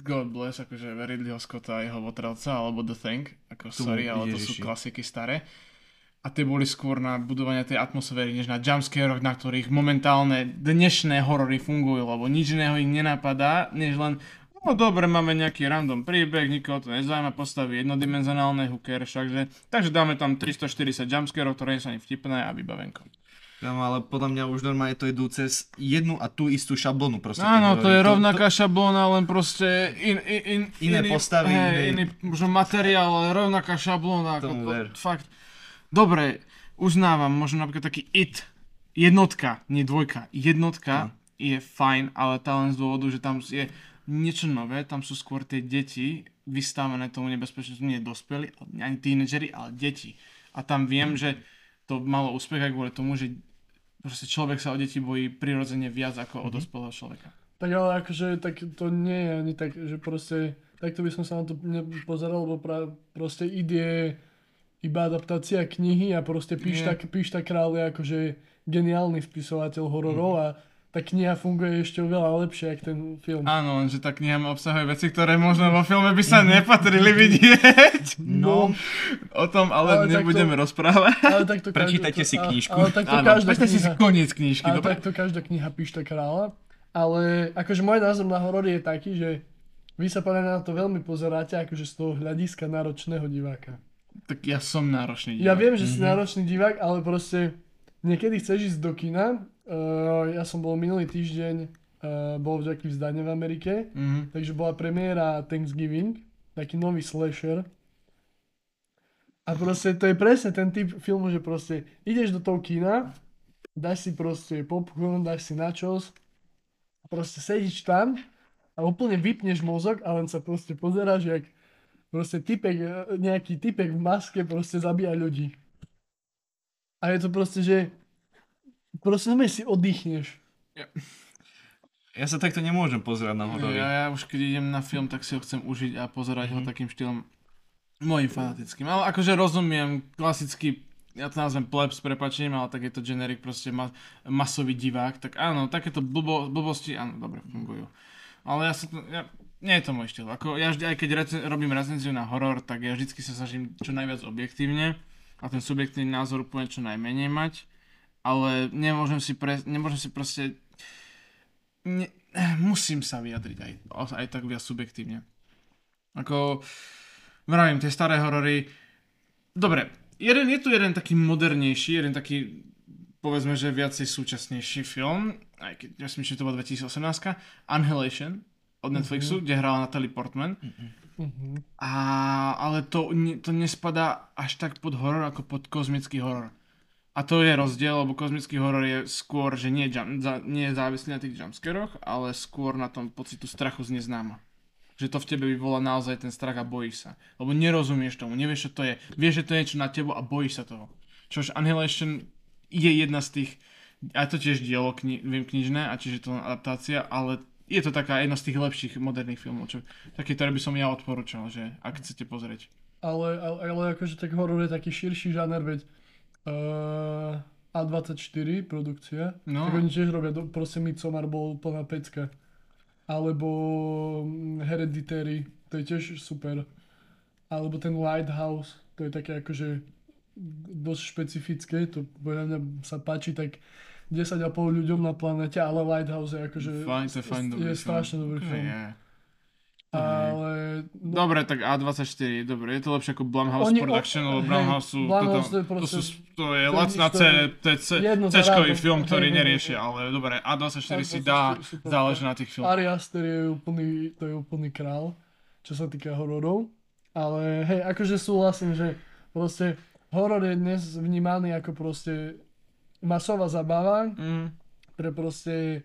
God bless, akože Ridleyho Scotta a jeho Votrelca, alebo The Thing, ako Tu, sorry, ale to sú Ježiši. klasiky staré. A tie boli skôr na budovanie tej atmosféry, než na jumpscareoch, na ktorých momentálne dnešné horory fungujú, lebo nič iného ich nenapadá, než len No dobre, máme nejaký random príbeh, nikoho to nezaujíma, postavy jednodimenzionálne, who cares, všakže. Takže dáme tam 340 jumpscareov, ktoré nie sú ani vtipné a vybavenko. Kámo, ale podľa mňa už normálne to idú cez jednu a tú istú šablonu proste. Áno, to je rovnaká šablóna, len proste in, in, in, Iné iný, postavy, hej, iné- iný možno materiál, ale rovnaká šablóna. Ako to, fakt. Dobre, uznávam, možno napríklad taký IT, jednotka, nie dvojka, jednotka je fajn, ale tá len z dôvodu, že tam je niečo nové, tam sú skôr tie deti vystavené tomu nebezpečnosti, nie dospelí, ani tínedžeri, ale deti. A tam viem, že to malo úspech aj kvôli tomu, že proste človek sa o deti bojí prirodzene viac ako o dospelého človeka. Tak ale akože tak to nie je ani tak, že proste takto by som sa na to nepozeral, lebo pra, proste ide iba adaptácia knihy a proste Píšta, Píšta král je akože geniálny spisovateľ hororov a tá kniha funguje ešte oveľa lepšie, ako ten film. Áno, lenže tá kniha obsahuje veci, ktoré možno vo filme by sa nepatrili vidieť. No, O tom ale, Ale nebudeme rozprávať. Ale takto Prečítajte si a- knižku. Ale takto Áno, každá predstavte si kniha, koniec knižky, ale dobre? takto každá kniha Píšta kráľa. Ale akože môj názor na horory je taký, že vy sa podľa na to veľmi pozeráte akože z toho hľadiska náročného diváka. Tak ja som náročný. Ja divák. viem, že si náročný divák, ale proste niekedy chceš ísť do kina. Uh, ja som bol minulý týždeň, uh, bol v taký vzdanie v Amerike, Mhm. takže bola premiéra Thanksgiving, taký nový slasher. A proste to je presne ten typ filmu, že proste ideš do toho kina, dáš si proste popcorn, dáš si nachos, a proste sedíš tam a úplne vypneš mozog a len sa proste pozeráš, jak proste typek, e, nejaký typek v maske proste zabíja ľudí. A je to proste, že proste normálne si oddychneš. ja sa takto nemôžem pozerať na horory. Ja, ja už keď idem na film, tak si ho chcem užiť a pozerať ho takým štýlom mojim fanatickým. Ale akože rozumiem, klasický, ja to nazvem plebs, prepačením, ale tak je to generic, proste ma, masový divák, tak áno, takéto blbo, blbosti, áno, dobre, fungujú. Ale ja sa to, ja, nie je to môj štýl. Ako ja vždy, aj keď recen, robím recenziu na horor, tak ja vždycky sa snažím čo najviac objektívne a ten subjektívny názor úplne čo najmenej mať. Ale nemôžem si, pre, nemôžem si proste ne, musím sa vyjadriť aj, aj tak viac subjektívne. Ako, vravím, tie staré horory, dobre, jeden, je tu jeden taký modernejší, jeden taký, povedzme, že viacej súčasnejší film, aj keď ja si myslím, že to bola 2018, Annihilation od Netflixu, kde hrala Natalie Portman. Mhm. A, ale to, to nespadá až tak pod horor, ako pod kozmický horor. A to je rozdiel, lebo kozmický horor je skôr, že nie, jump, za, nie je závislý na tých jumpscaroch, ale skôr na tom pocitu strachu z neznáma. Že to v tebe vyvolá naozaj ten strach a bojíš sa. Lebo nerozumieš tomu, nevieš, čo to je. Vieš, že to je niečo na tebo a bojíš sa toho. Čož Annihilation je jedna z tých, aj to tiež dielo, kni, viem knižné, a čiže to adaptácia, ale je to taká jedna z tých lepších moderných filmov, čo, taký, ktoré by som ja odporúčal, že ak chcete pozrieť. Ale, ale, ale akože tak horor je taký širší žáner, veď uh, A24 produkcia, No. tak oni tiež robia, do, proste Midsommar bol plná pecka. Alebo mm, Hereditary, to je tiež super. Alebo ten Lighthouse, to je také akože dosť špecifické, to podľa mňa sa páči tak 10,5 ľuďom na planete, ale Lighthouse je akože Fajn, to je fajn dobrý je film. strašne dobrý film. je. Ale no, Dobre, tak A24, dobre, je to lepšie ako Blumhouse Oni- Production, lebo hej, Blumhouse sú, Blumhouse to je to, sú, to je je lacná C, je je C, rádom. film, ktorý neriešia, ale dobre, A24 si A24 dá, záleží na tých filmoch. Ari Aster je úplný, to je úplný král, čo sa týka hororov. Ale hej, akože súhlasím, že proste horor je dnes vnímaný ako proste masová zabava Mm, pre proste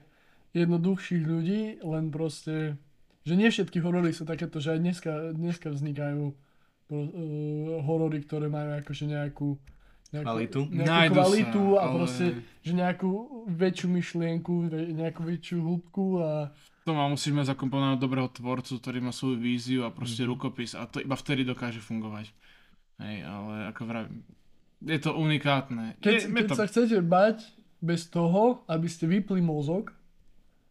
jednoduchších ľudí, len proste, že nie všetky horory sú takéto, že aj dneska, dneska vznikajú pro, uh, horory, ktoré majú akože nejakú, nejakú, Kvalitu. nejakú Nájdu kvalitu sa, a ale- proste, že nejakú väčšiu myšlienku, nejakú väčšiu hĺbku a To má mať zakomponovaného dobrého tvorcu, ktorý má svoju víziu a proste Mhm. rukopis a to iba vtedy dokáže fungovať. Hej, ale ako vravím, je to unikátne. keď, je, je keď to... sa chcete bať bez toho, aby ste vypli mozog,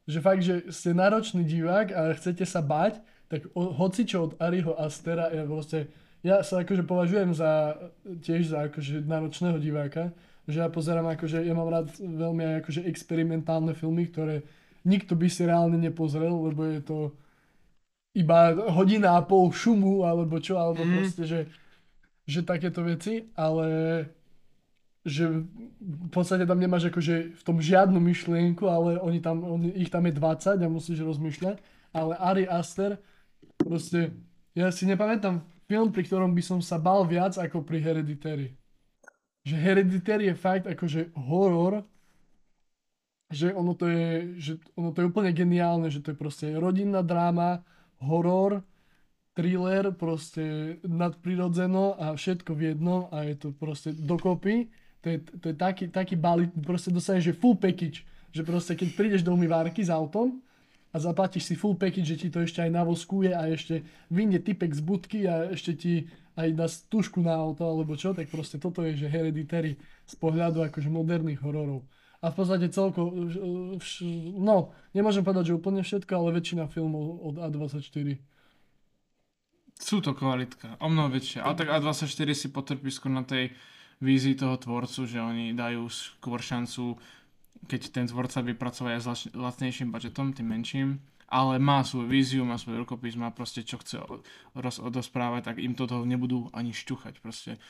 že fakt, že ste náročný divák a chcete sa bať, tak o, hocičo od Ariho Astera je proste, ja sa akože považujem za, tiež za akože náročného diváka, že ja pozerám akože, ja mám rád veľmi aj akože experimentálne filmy, ktoré nikto by si reálne nepozrel, lebo je to iba hodina a pol šumu, alebo čo, alebo Mhm. proste, že, že takéto veci, ale že v podstate tam nemáš akože v tom žiadnu myšlienku, ale oni tam, oni, ich tam je 20 a musíš rozmýšľať. Ale Ari Aster, proste, ja si nepamätám film, pri ktorom by som sa bal viac ako pri Hereditary. Že Hereditary je fakt akože horor, že ono to je, že ono to je úplne geniálne, že to je proste rodinná dráma, horor, thriller, proste nadprirodzeno a všetko v jednom a je to proste dokopy. To je, to je taký, taký balík, proste dostaneš, že full package. Že proste keď prídeš do umývárky s autom a zaplatíš si full package, že ti to ešte aj navoskuje a ešte vyjde typek z budky a ešte ti aj dá stužku na auto alebo čo, tak proste toto je, že hereditary z pohľadu akože moderných hororov. A v podstate celko, no, nemôžem povedať, že úplne všetko, ale väčšina filmov od A24. Sú to kvalitka, o mnoho väčšia. Ale tak A24 si potrpí skôr na tej vízii toho tvorcu, že oni dajú skôr šancu, keď ten tvorca vypracovať aj s lac- lacnejším budžetom, tým menším, ale má svoju víziu, má svoj rukopis, má proste čo chce roz, odosprávať, tak im to toho nebudú ani šťuchať. Proste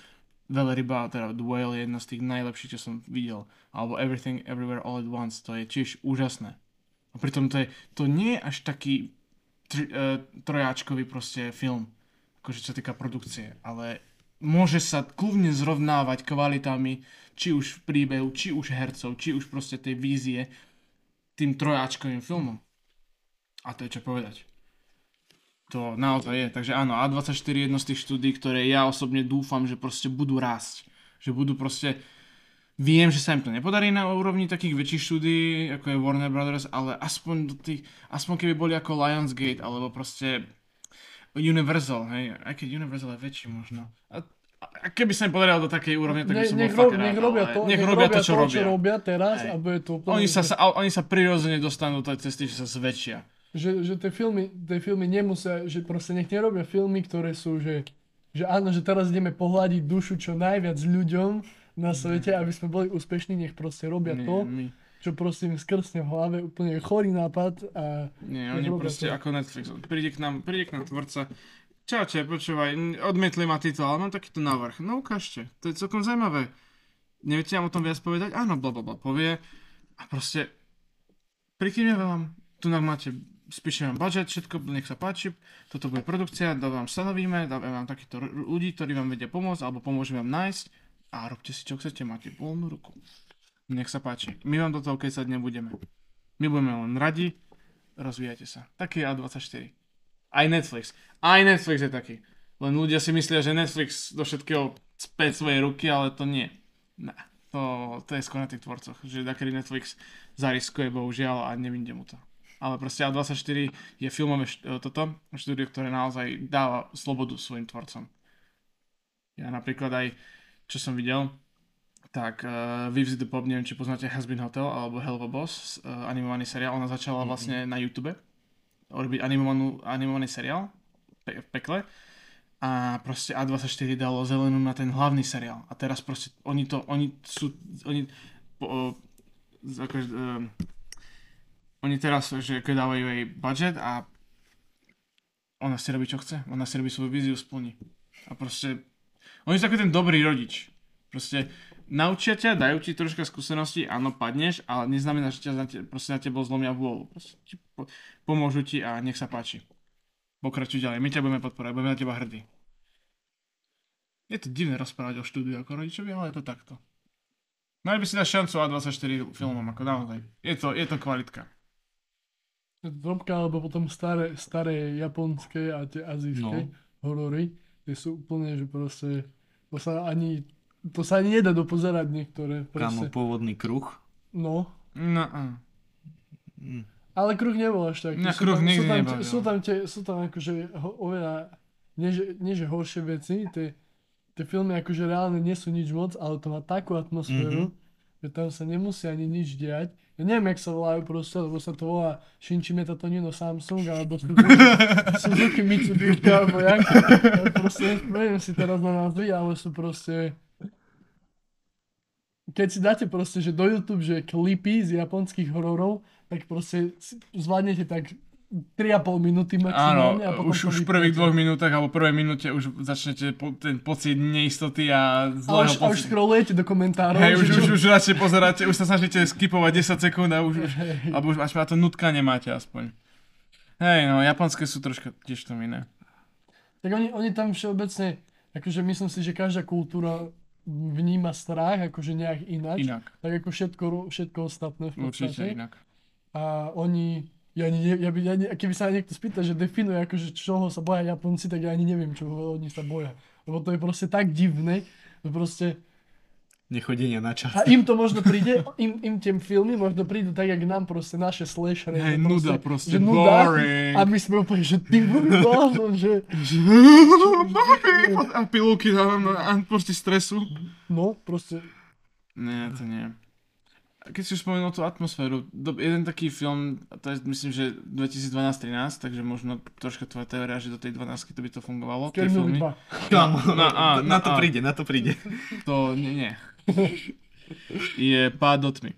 Veľryba, teda The je jedna z tých najlepších, čo som videl. Alebo Everything Everywhere All at Once, to je tiež úžasné. A pritom to, je, to nie je až taký tri, uh, trojáčkový proste film, akože čo týka produkcie, ale môže sa kľudne zrovnávať kvalitami, či už v príbehu, či už hercov, či už proste tej vízie tým trojáčkovým filmom. A to je čo povedať. To naozaj je. Takže áno, A24 je jedno z tých štúdí, ktoré ja osobne dúfam, že proste budú rásť. Že budú proste... Viem, že sa im to nepodarí na úrovni takých väčších štúdií, ako je Warner Brothers, ale aspoň do tých, aspoň keby boli ako Lionsgate, alebo proste Universal, hej, aj keď Universal je väčší možno. A, a keby im podarilo do takej úrovne, tak by som nech, bol fakt rob, rád, nech robia to, nech robia to, čo robia. čo robia teraz Hej. a bude to úplne... Oni sa, sa, oni sa prirodzene dostanú do tej cesty, že sa zväčšia. Že, že tie, filmy, tie filmy nemusia, že proste nech nerobia filmy, ktoré sú, že, že áno, že teraz ideme pohľadiť dušu čo najviac ľuďom na svete, aby sme boli úspešní, nech proste robia Nie, to, my, čo proste im skrsne v hlave, úplne chorý nápad a nie, oni proste to. ako Netflix. Príde k nám, príde k nám tvorca. Čaute, počúvaj, odmietli ma titul, ale mám takýto návrh. No ukážte, to je celkom zaujímavé. Neviete nám o tom viac povedať? Áno, bla bla bla, povie. A proste, prikývne vám, tu nám máte, spíšem vám budget, všetko, nech sa páči, toto bude produkcia, to vám stanovíme, dáme vám takýchto ľudí, ktorí vám vedia pomôcť, alebo pomôžeme vám nájsť a robte si čo chcete, máte voľnú ruku. Nech sa páči. My vám do toho kecať nebudeme. My budeme len radi, rozvíjajte sa. Taký je A24. Aj Netflix. Aj Netflix je taký. Len ľudia si myslia, že Netflix do všetkého späť svoje ruky, ale to nie. Ne. To, to je skôr na tých tvorcoch, že taký Netflix zariskuje bohužiaľ a nevinde mu to. Ale proste A24 je filmové št- toto štúdio, ktoré naozaj dáva slobodu svojim tvorcom. Ja napríklad aj, čo som videl, tak uh, Vives the Pop, neviem, či poznáte Has Been Hotel alebo Hell of a Boss, uh, animovaný seriál, ona začala Mhm. vlastne na YouTube robiť animovanú, animovaný seriál pe- v pekle a proste A24 dalo zelenú na ten hlavný seriál a teraz proste oni to, oni sú, oni po, z- akože, um, oni teraz, že keď dávajú jej budget a ona si robí čo chce, ona si robí svoju víziu, splní. A proste, oni sú taký ten dobrý rodič. Proste naučia ťa, dajú ti troška skúsenosti, áno, padneš, ale neznamená, že ťa na te, proste na tebou zlomia vôľu. Proste ti po, pomôžu ti a nech sa páči. Pokračuj ďalej, my ťa budeme podporovať, budeme na teba hrdí. Je to divné rozprávať o štúdiu ako rodičovi, ale je to takto. Mali by si dať šancu A24 filmom, ako naozaj. Je to, je to kvalitka. Drobka, alebo potom staré, staré japonské a tie azijské No. horory, tie sú úplne, že proste, to sa ani to sa ani nedá dopozerať niektoré. Kámo, Proste. pôvodný kruh. No. No, a. Ale kruh nebol až taký. Na Sú kruh tam- nikdy sú tam, nebavil. sú tam, tie, sú tam akože ho, oveľa, nie že, nie že horšie veci, tie, tie filmy akože reálne nie sú nič moc, ale to má takú atmosféru, Mhm. Že tam sa nemusí ani nič diať. Ja neviem, jak sa volajú proste, lebo sa to volá Shinji Metatonino Samsung, alebo Suzuki, <laughs> Mitsubishi, alebo jak. Proste, neviem si teraz na názvy, ale sú proste... Keď si dáte proste, že do YouTube, že klipy z japonských hororov, tak proste zvládnete tak 3,5 minúty Áno, maximálne a potom už, už v prvých dvoch minútach alebo prvej minúte už začnete po, ten pocit neistoty A a už, zlého a už scrollujete do komentárov. Hej, už, že už, čo- už radšej pozeráte, už sa snažíte skipovať 10 sekúnd a už, už alebo už až na to nutka nemáte aspoň. Hej, no, japonské sú troška tiež to iné. Tak oni, oni tam všeobecne, akože myslím si, že každá kultúra vníma strach akože nejak ináč. Inak, Tak ako všetko, všetko ostatné v určite podstate. inak. A oni, ja ani, ne- ja by, ja ne, keby sa niekto spýta, že definuje akože čoho sa boja Japonci, tak ja ani neviem, čoho oni sa boja. Lebo to je proste tak divné, že proste Nechodenia na čas. A im to možno príde, im, im tie filmy možno prídu tak, jak nám proste naše slashery. Hej, nuda proste, že nuda, boring. A my sme úplne, že ty <laughs> blázon, že A pilulky dávam a proste stresu. no, proste, Nie, to nie. Keď si už spomenul tú atmosféru, do, jeden taký film, to je myslím, že 2012-13, takže možno troška tvoja teória, že do tej 12 to by to fungovalo, tie Kermel filmy. 2. Kámo, No, a, na no, to a. príde, na to príde. To nie, nie. Je Pád do tmy.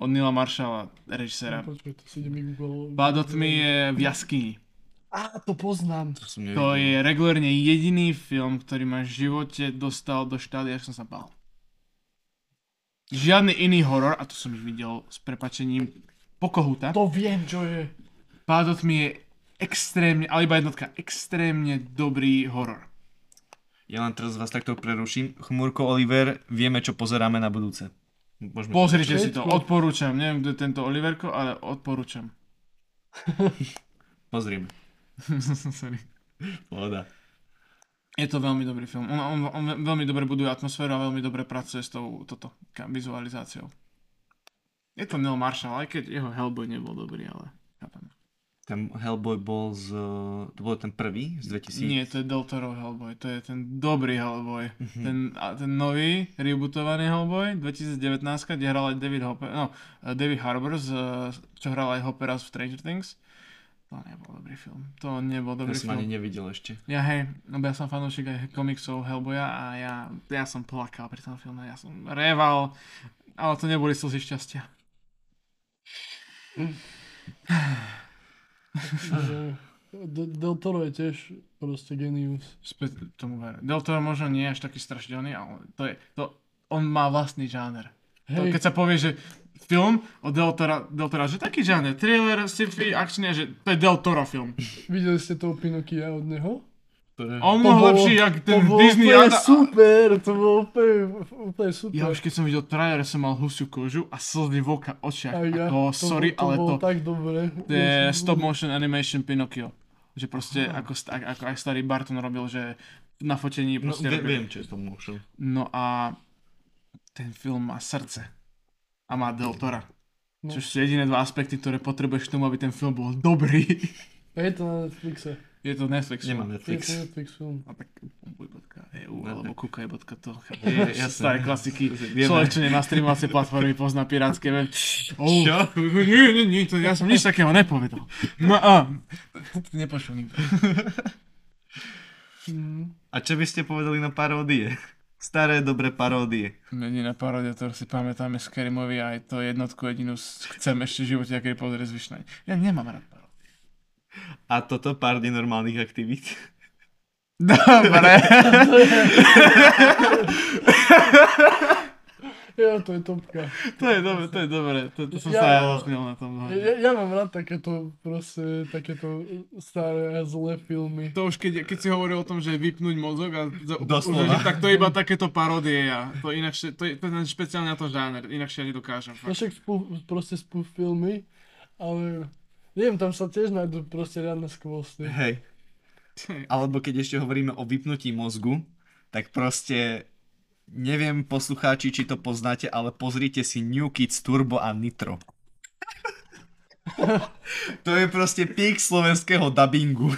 Od Nila Marshalla, režisera. To si vygooglil. Pád do tmy je v jaskyni. Á, to poznám. To som To je regulárne jediný film, ktorý ma v živote dostal do štády, až som sa bál. Žiadny iný horor, a to som ich videl s prepačením Pokohuta. To viem, čo je. Pád tmy je extrémne, ale iba jednotka, extrémne dobrý horor. Ja len teraz vás takto preruším. Chmúrko Oliver, vieme, čo pozeráme na budúce. Môžeme... Pozrite si to, odporúčam. Neviem, kto je tento Oliverko, ale odporúčam. <laughs> Pozrieme. <laughs> <laughs> Sorry. Pohoda. Je to veľmi dobrý film. On, on, on veľmi dobre buduje atmosféru a veľmi dobre pracuje s tou toto, vizualizáciou. Je to Neil Marshall, aj keď jeho Hellboy nebol dobrý, ale chápem. Ten Hellboy bol z... To bol ten prvý z 2000? Nie, to je Del Toro Hellboy, to je ten dobrý Hellboy. Ten, a ten nový, rebootovaný Hellboy, 2019, kde hral aj David Hopper, no, David Harbour, z, čo hral aj Hopper z Stranger Things. To nebol dobrý film. To nebol Ja dobrý som film. ani nevidel ešte. Ja hej, lebo ja som fanúšik aj komiksov Hellboya a ja, ja som plakal pri tom filme, ja som reval, ale to neboli slzy šťastia. De- Del Toro je tiež proste genius. Späť tomu ver. Del Toro možno nie je až taký strašidelný, ale to je, to, on má vlastný žáner. To, Hej, keď sa povie, že film od Del Tora, Del Tora že taký žáner, thriller, sci-fi, akčný, že to je Del Toro film. videli ste toho Pinokia od neho? To je... On To mnoho bolo- lepší, jak To ten bolo Disney. úplne Ada- super, to bolo úplne, úplne super. Ja už keď som videl trailer, som mal husiu kožu a slzy v oka očiach. Aj ja, Ako, sorry, to ale bolo to, tak dobre. To je stop motion animation Pinocchio. Že proste ako, sta- ako aj starý Barton robil, že na fotení No, proste vie, robil. viem, čo je to motion. No a ten film má srdce. A má Del Tora. No. Čo sú jediné dva aspekty, ktoré potrebuješ k tomu, aby ten film bol dobrý. A je to na Netflixe. Je to Netflix Nemám Je film. Netflix. to Netflix film. A tak .eu alebo kukaj.to. Je, jasné. Staré klasiky. Človek, čo nemá streamovacie platformy, pozná pirátske web. Oh, Čo? Nie, nie, nie, to ja som nič takého nepovedal. No a, nepočul nikto. <laughs> Mm. A čo by ste povedali na paródie? Staré, dobré paródie. Jediná paródia, ktorú si pamätáme z Kerimovi a aj to jednotku jedinú chcem ešte v živote, aký pozrie zvyšnej. Ja nemám rád paródie. A toto pár nenormálnych aktivít. Dobre. <laughs> Ja, to je topka. to je dobre, to je dobre. To, to som Ja- sa ja zasmiel na tom. Ja, ja, ja mám rád takéto, proste, takéto staré a zlé filmy. To už keď, keď si hovoril o tom, že vypnúť mozog a Doslova. už, tak to je iba takéto paródie ja. To inakšie, to je, to je špeciálne na to žáner, inakšie ja nedokážem. No Fakt. však spú, proste spú filmy, ale neviem, tam sa tiež nájdú proste riadne skvosty. Hej. <laughs> Alebo keď ešte hovoríme o vypnutí mozgu, tak proste Neviem poslucháči, či to poznáte, ale pozrite si New Kids Turbo a Nitro. <laughs> to je proste pík slovenského dubbingu.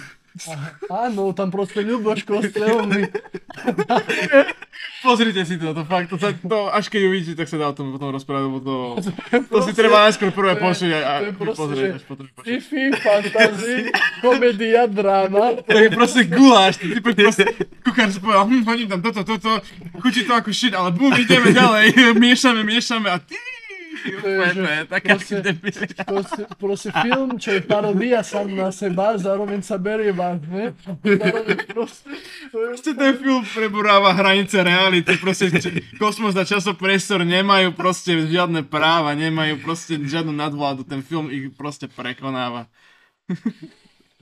Áno, tam proste Ľuboš Kostrelný. <laughs> Pozrite si to, to fakt, to, sa, to až keď uvidíte, tak sa dá o tom potom rozprávať, lebo to, to si treba najskôr prvé počuť a, a pozrieť, až potom počuť. Sci-fi, fantasy, komédia, dráma. To je proste guláš, ty typ proste, kuchár si povedal, hm, hodím tam toto, toto, chutí to ako shit, ale bum, ideme ďalej, <laughs> miešame, miešame a ty, To je, taká proste, debilita. proste, proste film, čo je parodia sám na seba, zároveň sa berie vážne. Proste, to je, Proste ten film preboráva hranice reality, proste kosmos a časopriestor nemajú proste žiadne práva, nemajú proste žiadnu nadvládu, ten film ich proste prekonáva.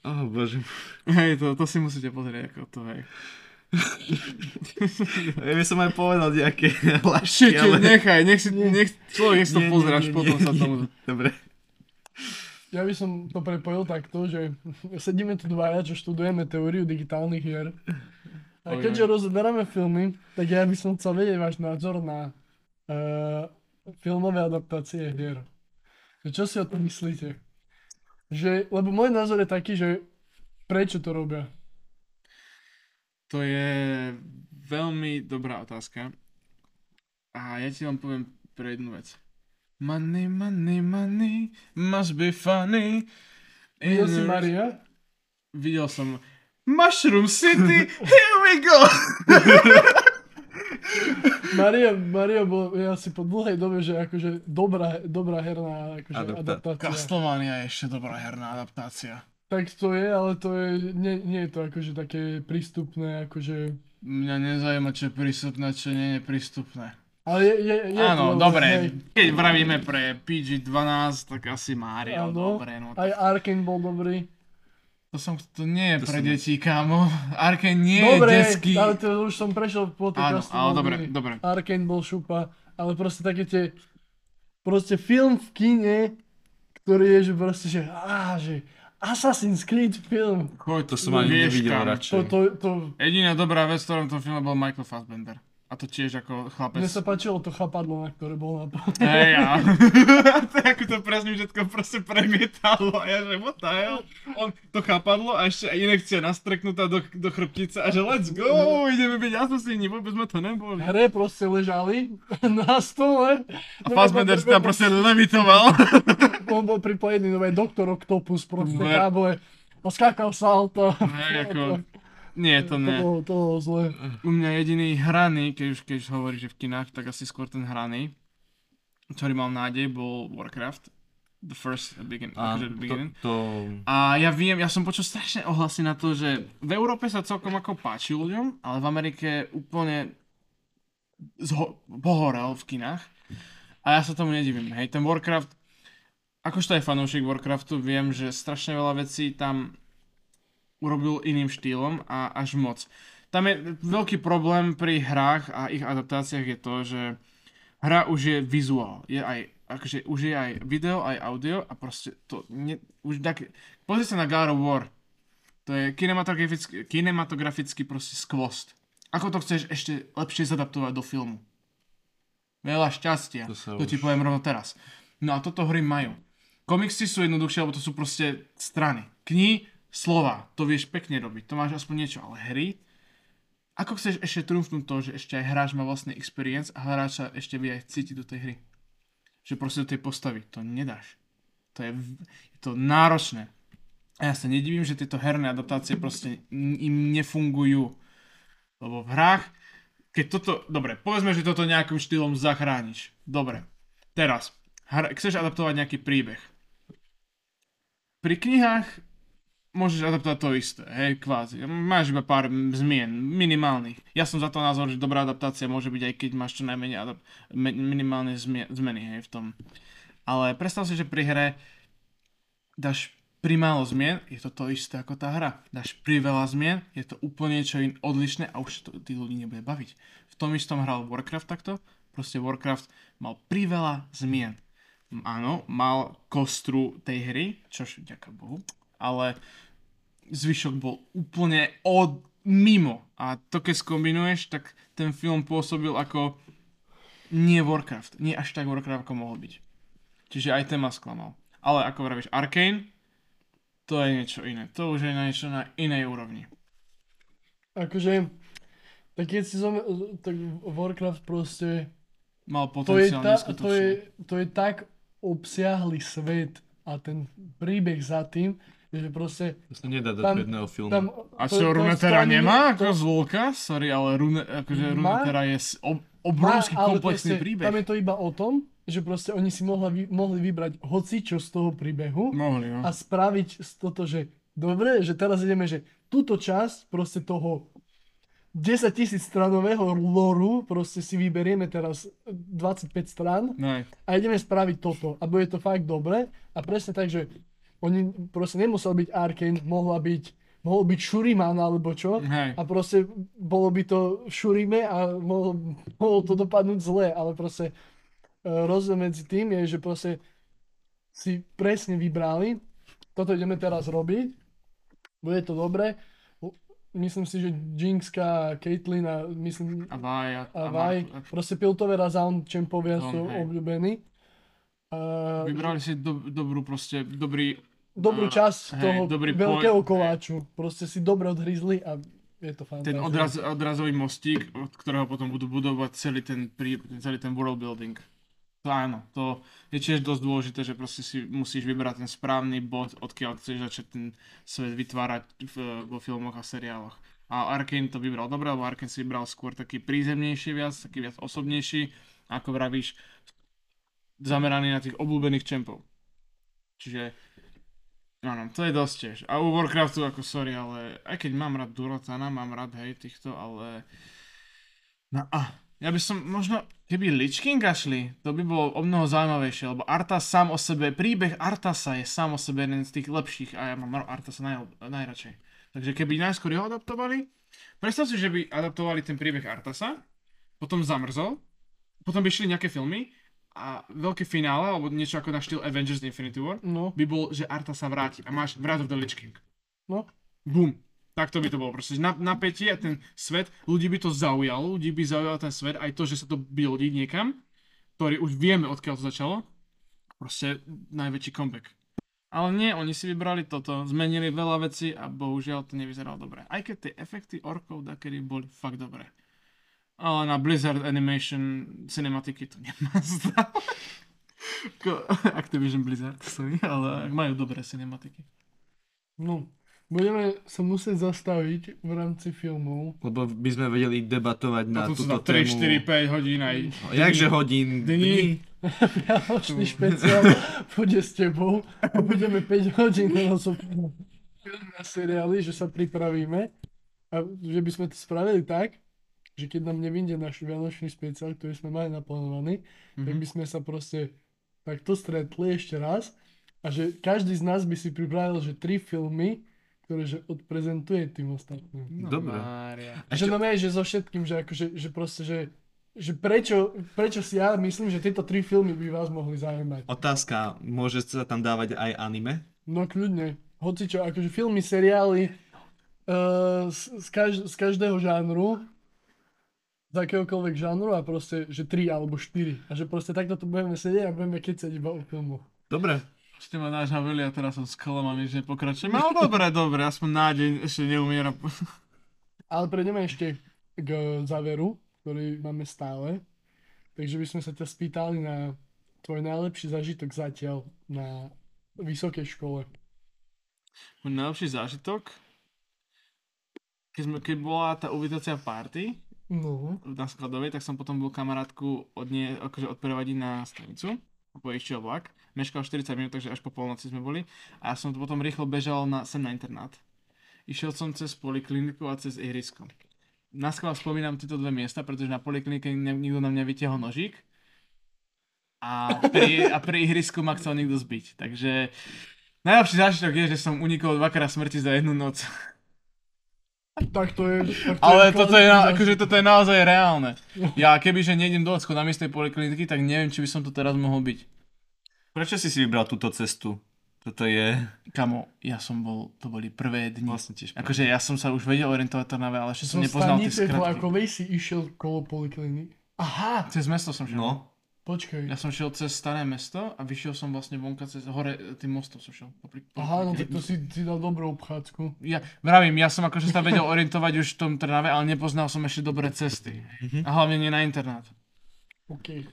Oh, bože. Hej, to, to si musíte pozrieť, ako to je. Ja by som aj povedal nejaké lašky, ale... nechaj, nech si, nech, človek nech si to nie, potom nie, sa tomu... Dobre. ja by som to prepojil takto, že sedíme tu dvaja, čo študujeme teóriu digitálnych hier. A keďže rozoberáme filmy, tak ja by som chcel vedieť váš názor na uh, filmové adaptácie hier. Čo si o tom myslíte? Že, lebo môj názor je taký, že prečo to robia? To je veľmi dobrá otázka. A ja ti vám poviem pre jednu vec. Money, money, money, must be funny. Videl si Maria? Videl som Mushroom City, <laughs> here we go! Maria, Maria bol je asi po dlhej dobe, že akože dobrá, dobrá herná akože Adapta- adaptácia. Castlevania je ešte dobrá herná adaptácia. Tak to je, ale to je, nie, nie je to akože také prístupné, akože... Mňa nezaujíma, čo je prístupné, čo nie je prístupné. Ale je, je, je Áno, to, dobre, hej. keď vravíme pre PG-12, tak asi Mario, Áno. dobre, no. Aj Arkane bol dobrý. To, som, to nie je To pre som- deti, kámo. Arkane nie dobre, je detský. ale to už som prešiel po tej Áno, ale bol dobre, dobrý. dobre. Arkane bol šupa, ale proste také tie... Proste film v kine, ktorý je, že proste, že, á, že Assassin's Creed film. Choď, To som ani vieš nevidel kam. radšej. To, to, to, Jediná dobrá vec, v ktorom tom filme bol Michael Fassbender. A to tiež ako chlapec. mne sa páčilo to chapadlo, na ktoré bol na Hej, a... <laughs> to je ako to presne všetko proste premietalo. A ja že, what the hell? On to chápadlo a ešte inekcia nastreknutá do, do chrbtice a že let's go, ideme byť asasíni, vôbec sme to neboli. hre proste ležali <laughs> na stole. A Fassbender si tam proste levitoval. <laughs> On bol pripojený nové Doktor Octopus proste Ne. káble. A skákal salto. Hej, ako... Nie, to To ne. bolo, to bolo zle. U mňa jediný hraný, keď už, keď už hovorí, že v kinách, tak asi skôr ten hraný, ktorý mal nádej, bol Warcraft. The first begin, A akože to, beginning. to... A ja viem, ja som počul strašné ohlasy na to, že v Európe sa celkom ako páči ľuďom, ale v Amerike úplne zho- pohorel v kinách. A ja sa tomu nedivím, hej, ten Warcraft, akožto aj fanúšik Warcraftu, viem, že strašne veľa vecí tam urobil iným štýlom a až moc. Tam je veľký problém pri hrách a ich adaptáciách je to, že hra už je vizuál, je aj, akože už je aj video, aj audio a proste to, ne, už tak, pozri sa na God of War, to je kinematografický, kinematografický proste skvost. Ako to chceš ešte lepšie zadaptovať do filmu? Veľa šťastia, To to ti už- poviem rovno teraz. No a toto hry majú. Komiksy sú jednoduchšie, lebo to sú proste strany. Knihy, slova, to vieš pekne robiť, to máš aspoň niečo, ale hry, ako chceš ešte trúfnúť to, že ešte aj hráč má vlastný experience a hráč sa ešte vie aj cítiť do tej hry. Že proste do tej postavy, to nedáš. To je, je to náročné. A ja sa nedivím, že tieto herné adaptácie proste im nefungujú. Lebo v hrách, keď toto, dobre, povedzme, že toto nejakým štýlom zachrániš. Dobre, teraz, hra, chceš adaptovať nejaký príbeh. Pri knihách môžeš adaptovať to isté, hej, kvázi. Máš iba pár zmien, minimálnych. Ja som za to názor, že dobrá adaptácia môže byť aj keď máš čo najmenej adap- minimálne zmie- zmeny, hej, v tom. Ale predstav si, že pri hre dáš pri málo zmien, je to to isté ako tá hra. Dáš pri veľa zmien, je to úplne niečo in odlišné a už to tí ľudí nebude baviť. V tom istom hral Warcraft takto, proste Warcraft mal pri veľa zmien. Áno, mal kostru tej hry, čož ďaká Bohu, ale zvyšok bol úplne od mimo. A to keď skombinuješ, tak ten film pôsobil ako nie Warcraft. Nie až tak Warcraft, ako mohol byť. Čiže aj téma sklamal. Ale ako vravíš, Arkane, to je niečo iné. To už je niečo na inej úrovni. Akože, tak keď si zom, tak Warcraft proste, Mal to je, potenciál ta, to, je, to je tak obsiahly svet a ten príbeh za tým, že proste To sa nedá dať Tam- jedného filmu. tam... A čo Runetera nemá to- ako zvulka? Sorry, ale Rune, akože Má- Runetera je ob, obrovský Má, komplexný proste, príbeh. Tam je to iba o tom, že proste oni si mohla, mohli vybrať hocičo z toho príbehu Mohli, no. a spraviť z toto, že dobre, že teraz ideme, že túto časť proste toho 10 tisíc stranového loru proste si vyberieme teraz 25 stran Nej. a ideme spraviť toto a bude to fakt dobre a presne tak, že oni proste nemusel byť Arkane, mohla byť mohol byť Shuriman alebo čo Hej. a proste bolo by to v Shurime a mohlo, mohlo to dopadnúť zle, ale proste e, rozdiel medzi tým je, že proste si presne vybrali, toto ideme teraz robiť, bude to dobre, myslím si, že Jinxka, Caitlyn a myslím A Vaj. A, a Vaj, proste Piltové Sound Champovia No, sú obľúbení. Uh, Vybrali si do, dobrú proste, dobrý, dobrú časť hej, toho dobrý veľkého point. koláču. Proste si dobre odhryzli a je to fantastické. ten odraz, odrazový mostík, od ktorého potom budú budovať celý ten, prí, celý ten world building. To áno, to je tiež dosť dôležité, že proste si musíš vybrať ten správny bod, odkiaľ chceš začať ten svet vytvárať v, vo filmoch a seriáloch. A Arkane to vybral dobre, lebo Arkane si vybral skôr taký prízemnejší viac, taký viac osobnejší, ako vravíš, zameraný na tých obľúbených čempov. Čiže, áno, to je dosť tiež. A u Warcraftu, ako sorry, ale aj keď mám rád Durotana, mám rád hej týchto, ale... No a, ja by som možno, keby Lich King šli, to by bolo o mnoho zaujímavejšie, lebo Arthas sám o sebe, príbeh Artasa je sám o sebe jeden z tých lepších a ja mám Artasa naj, najradšej. Takže keby najskôr ho adaptovali, predstav si, že by adaptovali ten príbeh Artasa, potom zamrzol, potom by šli nejaké filmy a veľké finále, alebo niečo ako na štýl Avengers Infinity War, No, by bol, že Arta sa vráti a máš Wrath of the Lich King. no. Bum. Tak to by to bolo proste. Na, napätie a ten svet, ľudí by to zaujalo, ľudí by zaujal ten svet, aj to, že sa to buildí niekam, ktorý už vieme, odkiaľ to začalo. Proste najväčší comeback. Ale nie, oni si vybrali toto, zmenili veľa vecí a bohužiaľ to nevyzeralo dobre. Aj keď tie efekty orkov dakedy boli fakt dobré. Ale na Blizzard Animation cinematiky to nemá. <laughs> Ko- Activision Blizzard, sorry, ale majú dobré cinematiky. No, budeme sa musieť zastaviť v rámci filmov. Lebo by sme vedeli debatovať na sú túto na 3, tému. 4, 5 hodín aj... No, jakže hodín? Dni. Vianočný špeciál <laughs> bude s tebou a budeme 5 hodín na seriály, že sa pripravíme a že by sme to spravili tak, že keď nám nevyjde náš Vianočný špeciál, ktorý sme mali naplánovaný, mm-hmm. tak by sme sa proste takto stretli ešte raz a že každý z nás by si pripravil, že tri filmy, ktoré že odprezentuje tým ostatným. Dobre. Mária. Že no je, že so všetkým, že akože, že proste, že, že prečo, prečo si ja myslím, že tieto tri filmy by vás mohli zaujímať. Otázka, môže sa tam dávať aj anime? No kľudne. Hoci čo, akože filmy, seriály uh, z, z, kaž, z každého žánru, z akéhokoľvek žánru a proste, že tri alebo štyri. A že proste takto tu budeme sedieť a budeme kecať iba o filmu. Dobre. Ešte ma náš haveli a teraz som sklamaný, že nepokračujem. Ale dobre, dobre, aspoň nádej ešte neumiera. Ale prejdeme ešte k záveru, ktorý máme stále. Takže by sme sa ťa spýtali na tvoj najlepší zažitok zatiaľ na vysokej škole. Môj najlepší zážitok, keď, sme, keď bola tá uvítacia party No. na skladovej, tak som potom bol kamarátku od nie, akože odprevadiť na stanicu. Po išiel vlak. Meškal 40 minút, takže až po polnoci sme boli. A ja som to potom rýchlo bežal na, sem na internát. Išiel som cez polikliniku a cez ihrisko. Na schvál spomínam tieto dve miesta, pretože na poliklinike nikto na mňa vytiahol nožík. A pri, a pri ihrisku ma chcel niekto zbiť. Takže najlepší zážitok je, že som unikol dvakrát smrti za jednu noc. Tak to je... Tak to Ale toto je, na, akože toto je naozaj reálne. Ja kebyže nejdem do na miestnej polikliniky, tak neviem, či by som to teraz mohol byť. Prečo si si vybral túto cestu? Toto je Kamo, ja som bol, to boli prvé dni. vlastne tiež Akože ja som sa už vedel orientovať to Trnave, ale ešte som Zo nepoznal tie stanice skratky. vlakovej si išiel kolo poliklinik. Aha, Cez mesto som šiel. No, počkaj. Ja som šiel cez staré mesto a vyšiel som vlastne vonka cez hore tým mostom som šiel. Popri, Aha, no tak to si, si dal dobrú obchádzku. Ja vravím, ja som akože sa vedel orientovať už v tom Trnave, ale nepoznal som ešte dobré cesty. Mhm. A hlavne nie na internát. OK.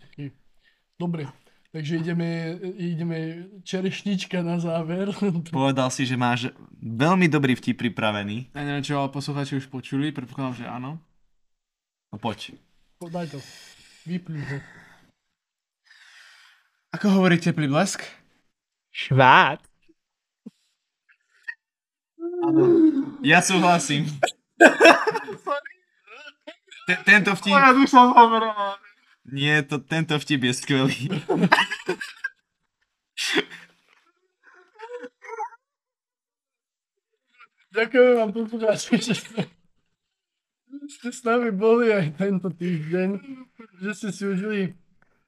Dobre, takže ideme, ideme čerešnička na záver. <laughs> povedal si, že máš veľmi dobrý vtip pripravený. Ja neviem, čo ale poslucháči už počuli, predpokladám, že áno. No poď. Daj to. Vypni ho. Ako hovorí teplý blesk? Švát. Ja súhlasím. Te- tento vtip... už som hovoril. Nie, to, tento vtip je skvelý. Ďakujem vám poslucháči, že ste, ste s nami boli aj tento týždeň, že ste si užili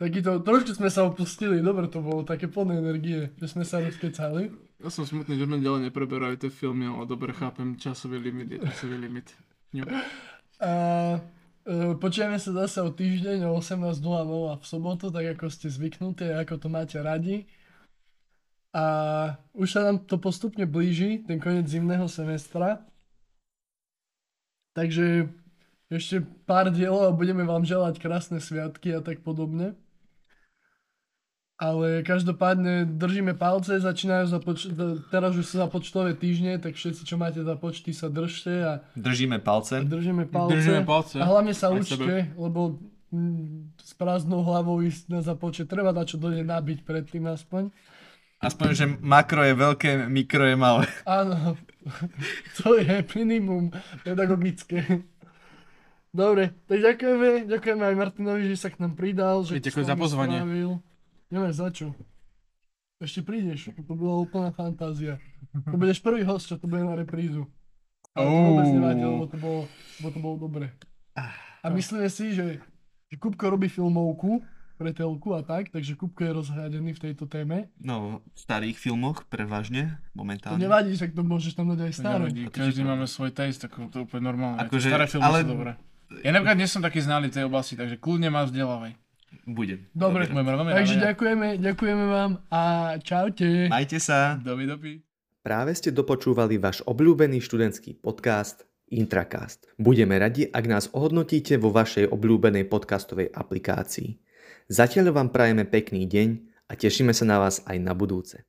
takýto, trošku sme sa opustili, dobre to bolo, také plné energie, že sme sa rozkecali. Ja som smutný, že sme ďalej nepreberali tie filmy, ale dobre chápem, časový limit je časový limit. Jo. A e, počujeme sa zase o týždeň o 18.00 v sobotu, tak ako ste zvyknutí, ako to máte radi. A už sa nám to postupne blíži, ten koniec zimného semestra. Takže ešte pár dielov a budeme vám želať krásne sviatky a tak podobne. Ale každopádne držíme palce, začínajú započ- teraz už sú započtové týždne, tak všetci, čo máte započty, sa držte a Držíme palce. držíme palce. Držíme palce. A hlavne sa Aj učte, lebo mm, s prázdnou hlavou ísť na započet, treba dať čo do nej nabiť predtým aspoň. Aspoň, že makro je veľké, mikro je malé. Áno, <laughs> to je minimum pedagogické. Dobre, tak ďakujeme, ďakujeme aj Martinovi, že sa k nám pridal, že Ďakujem za pozvanie. strávil. Nemáš za čo. Ešte prídeš, to bola úplná fantázia. To budeš prvý host, čo to bude na reprízu. Ale to vôbec nevadí, lebo to bolo, lebo to bolo dobre. A myslíme si, že, že Kupko robí filmovku pre telku a tak, takže Kupko je rozhľadený v tejto téme. No, v starých filmoch prevažne, To momentálne. nevadí, že to môžeš tam dať aj staré. Každý máme svoj taste, ako to je úplne normálne. Akože, Staré filmy ale- sú dobré. Ja napríklad nie som taký znalý tej oblasti, takže kľudne ma vzdelávaj. Budem. Dobre. Budeme veľmi Takže radi. ďakujeme, ďakujeme vám a čaute. Majte sa. Dobi, dobi. Práve ste dopočúvali váš obľúbený študentský podcast Intracast. Budeme radi, ak nás ohodnotíte vo vašej obľúbenej podcastovej aplikácii. Zatiaľ vám prajeme pekný deň a tešíme sa na vás aj na budúce.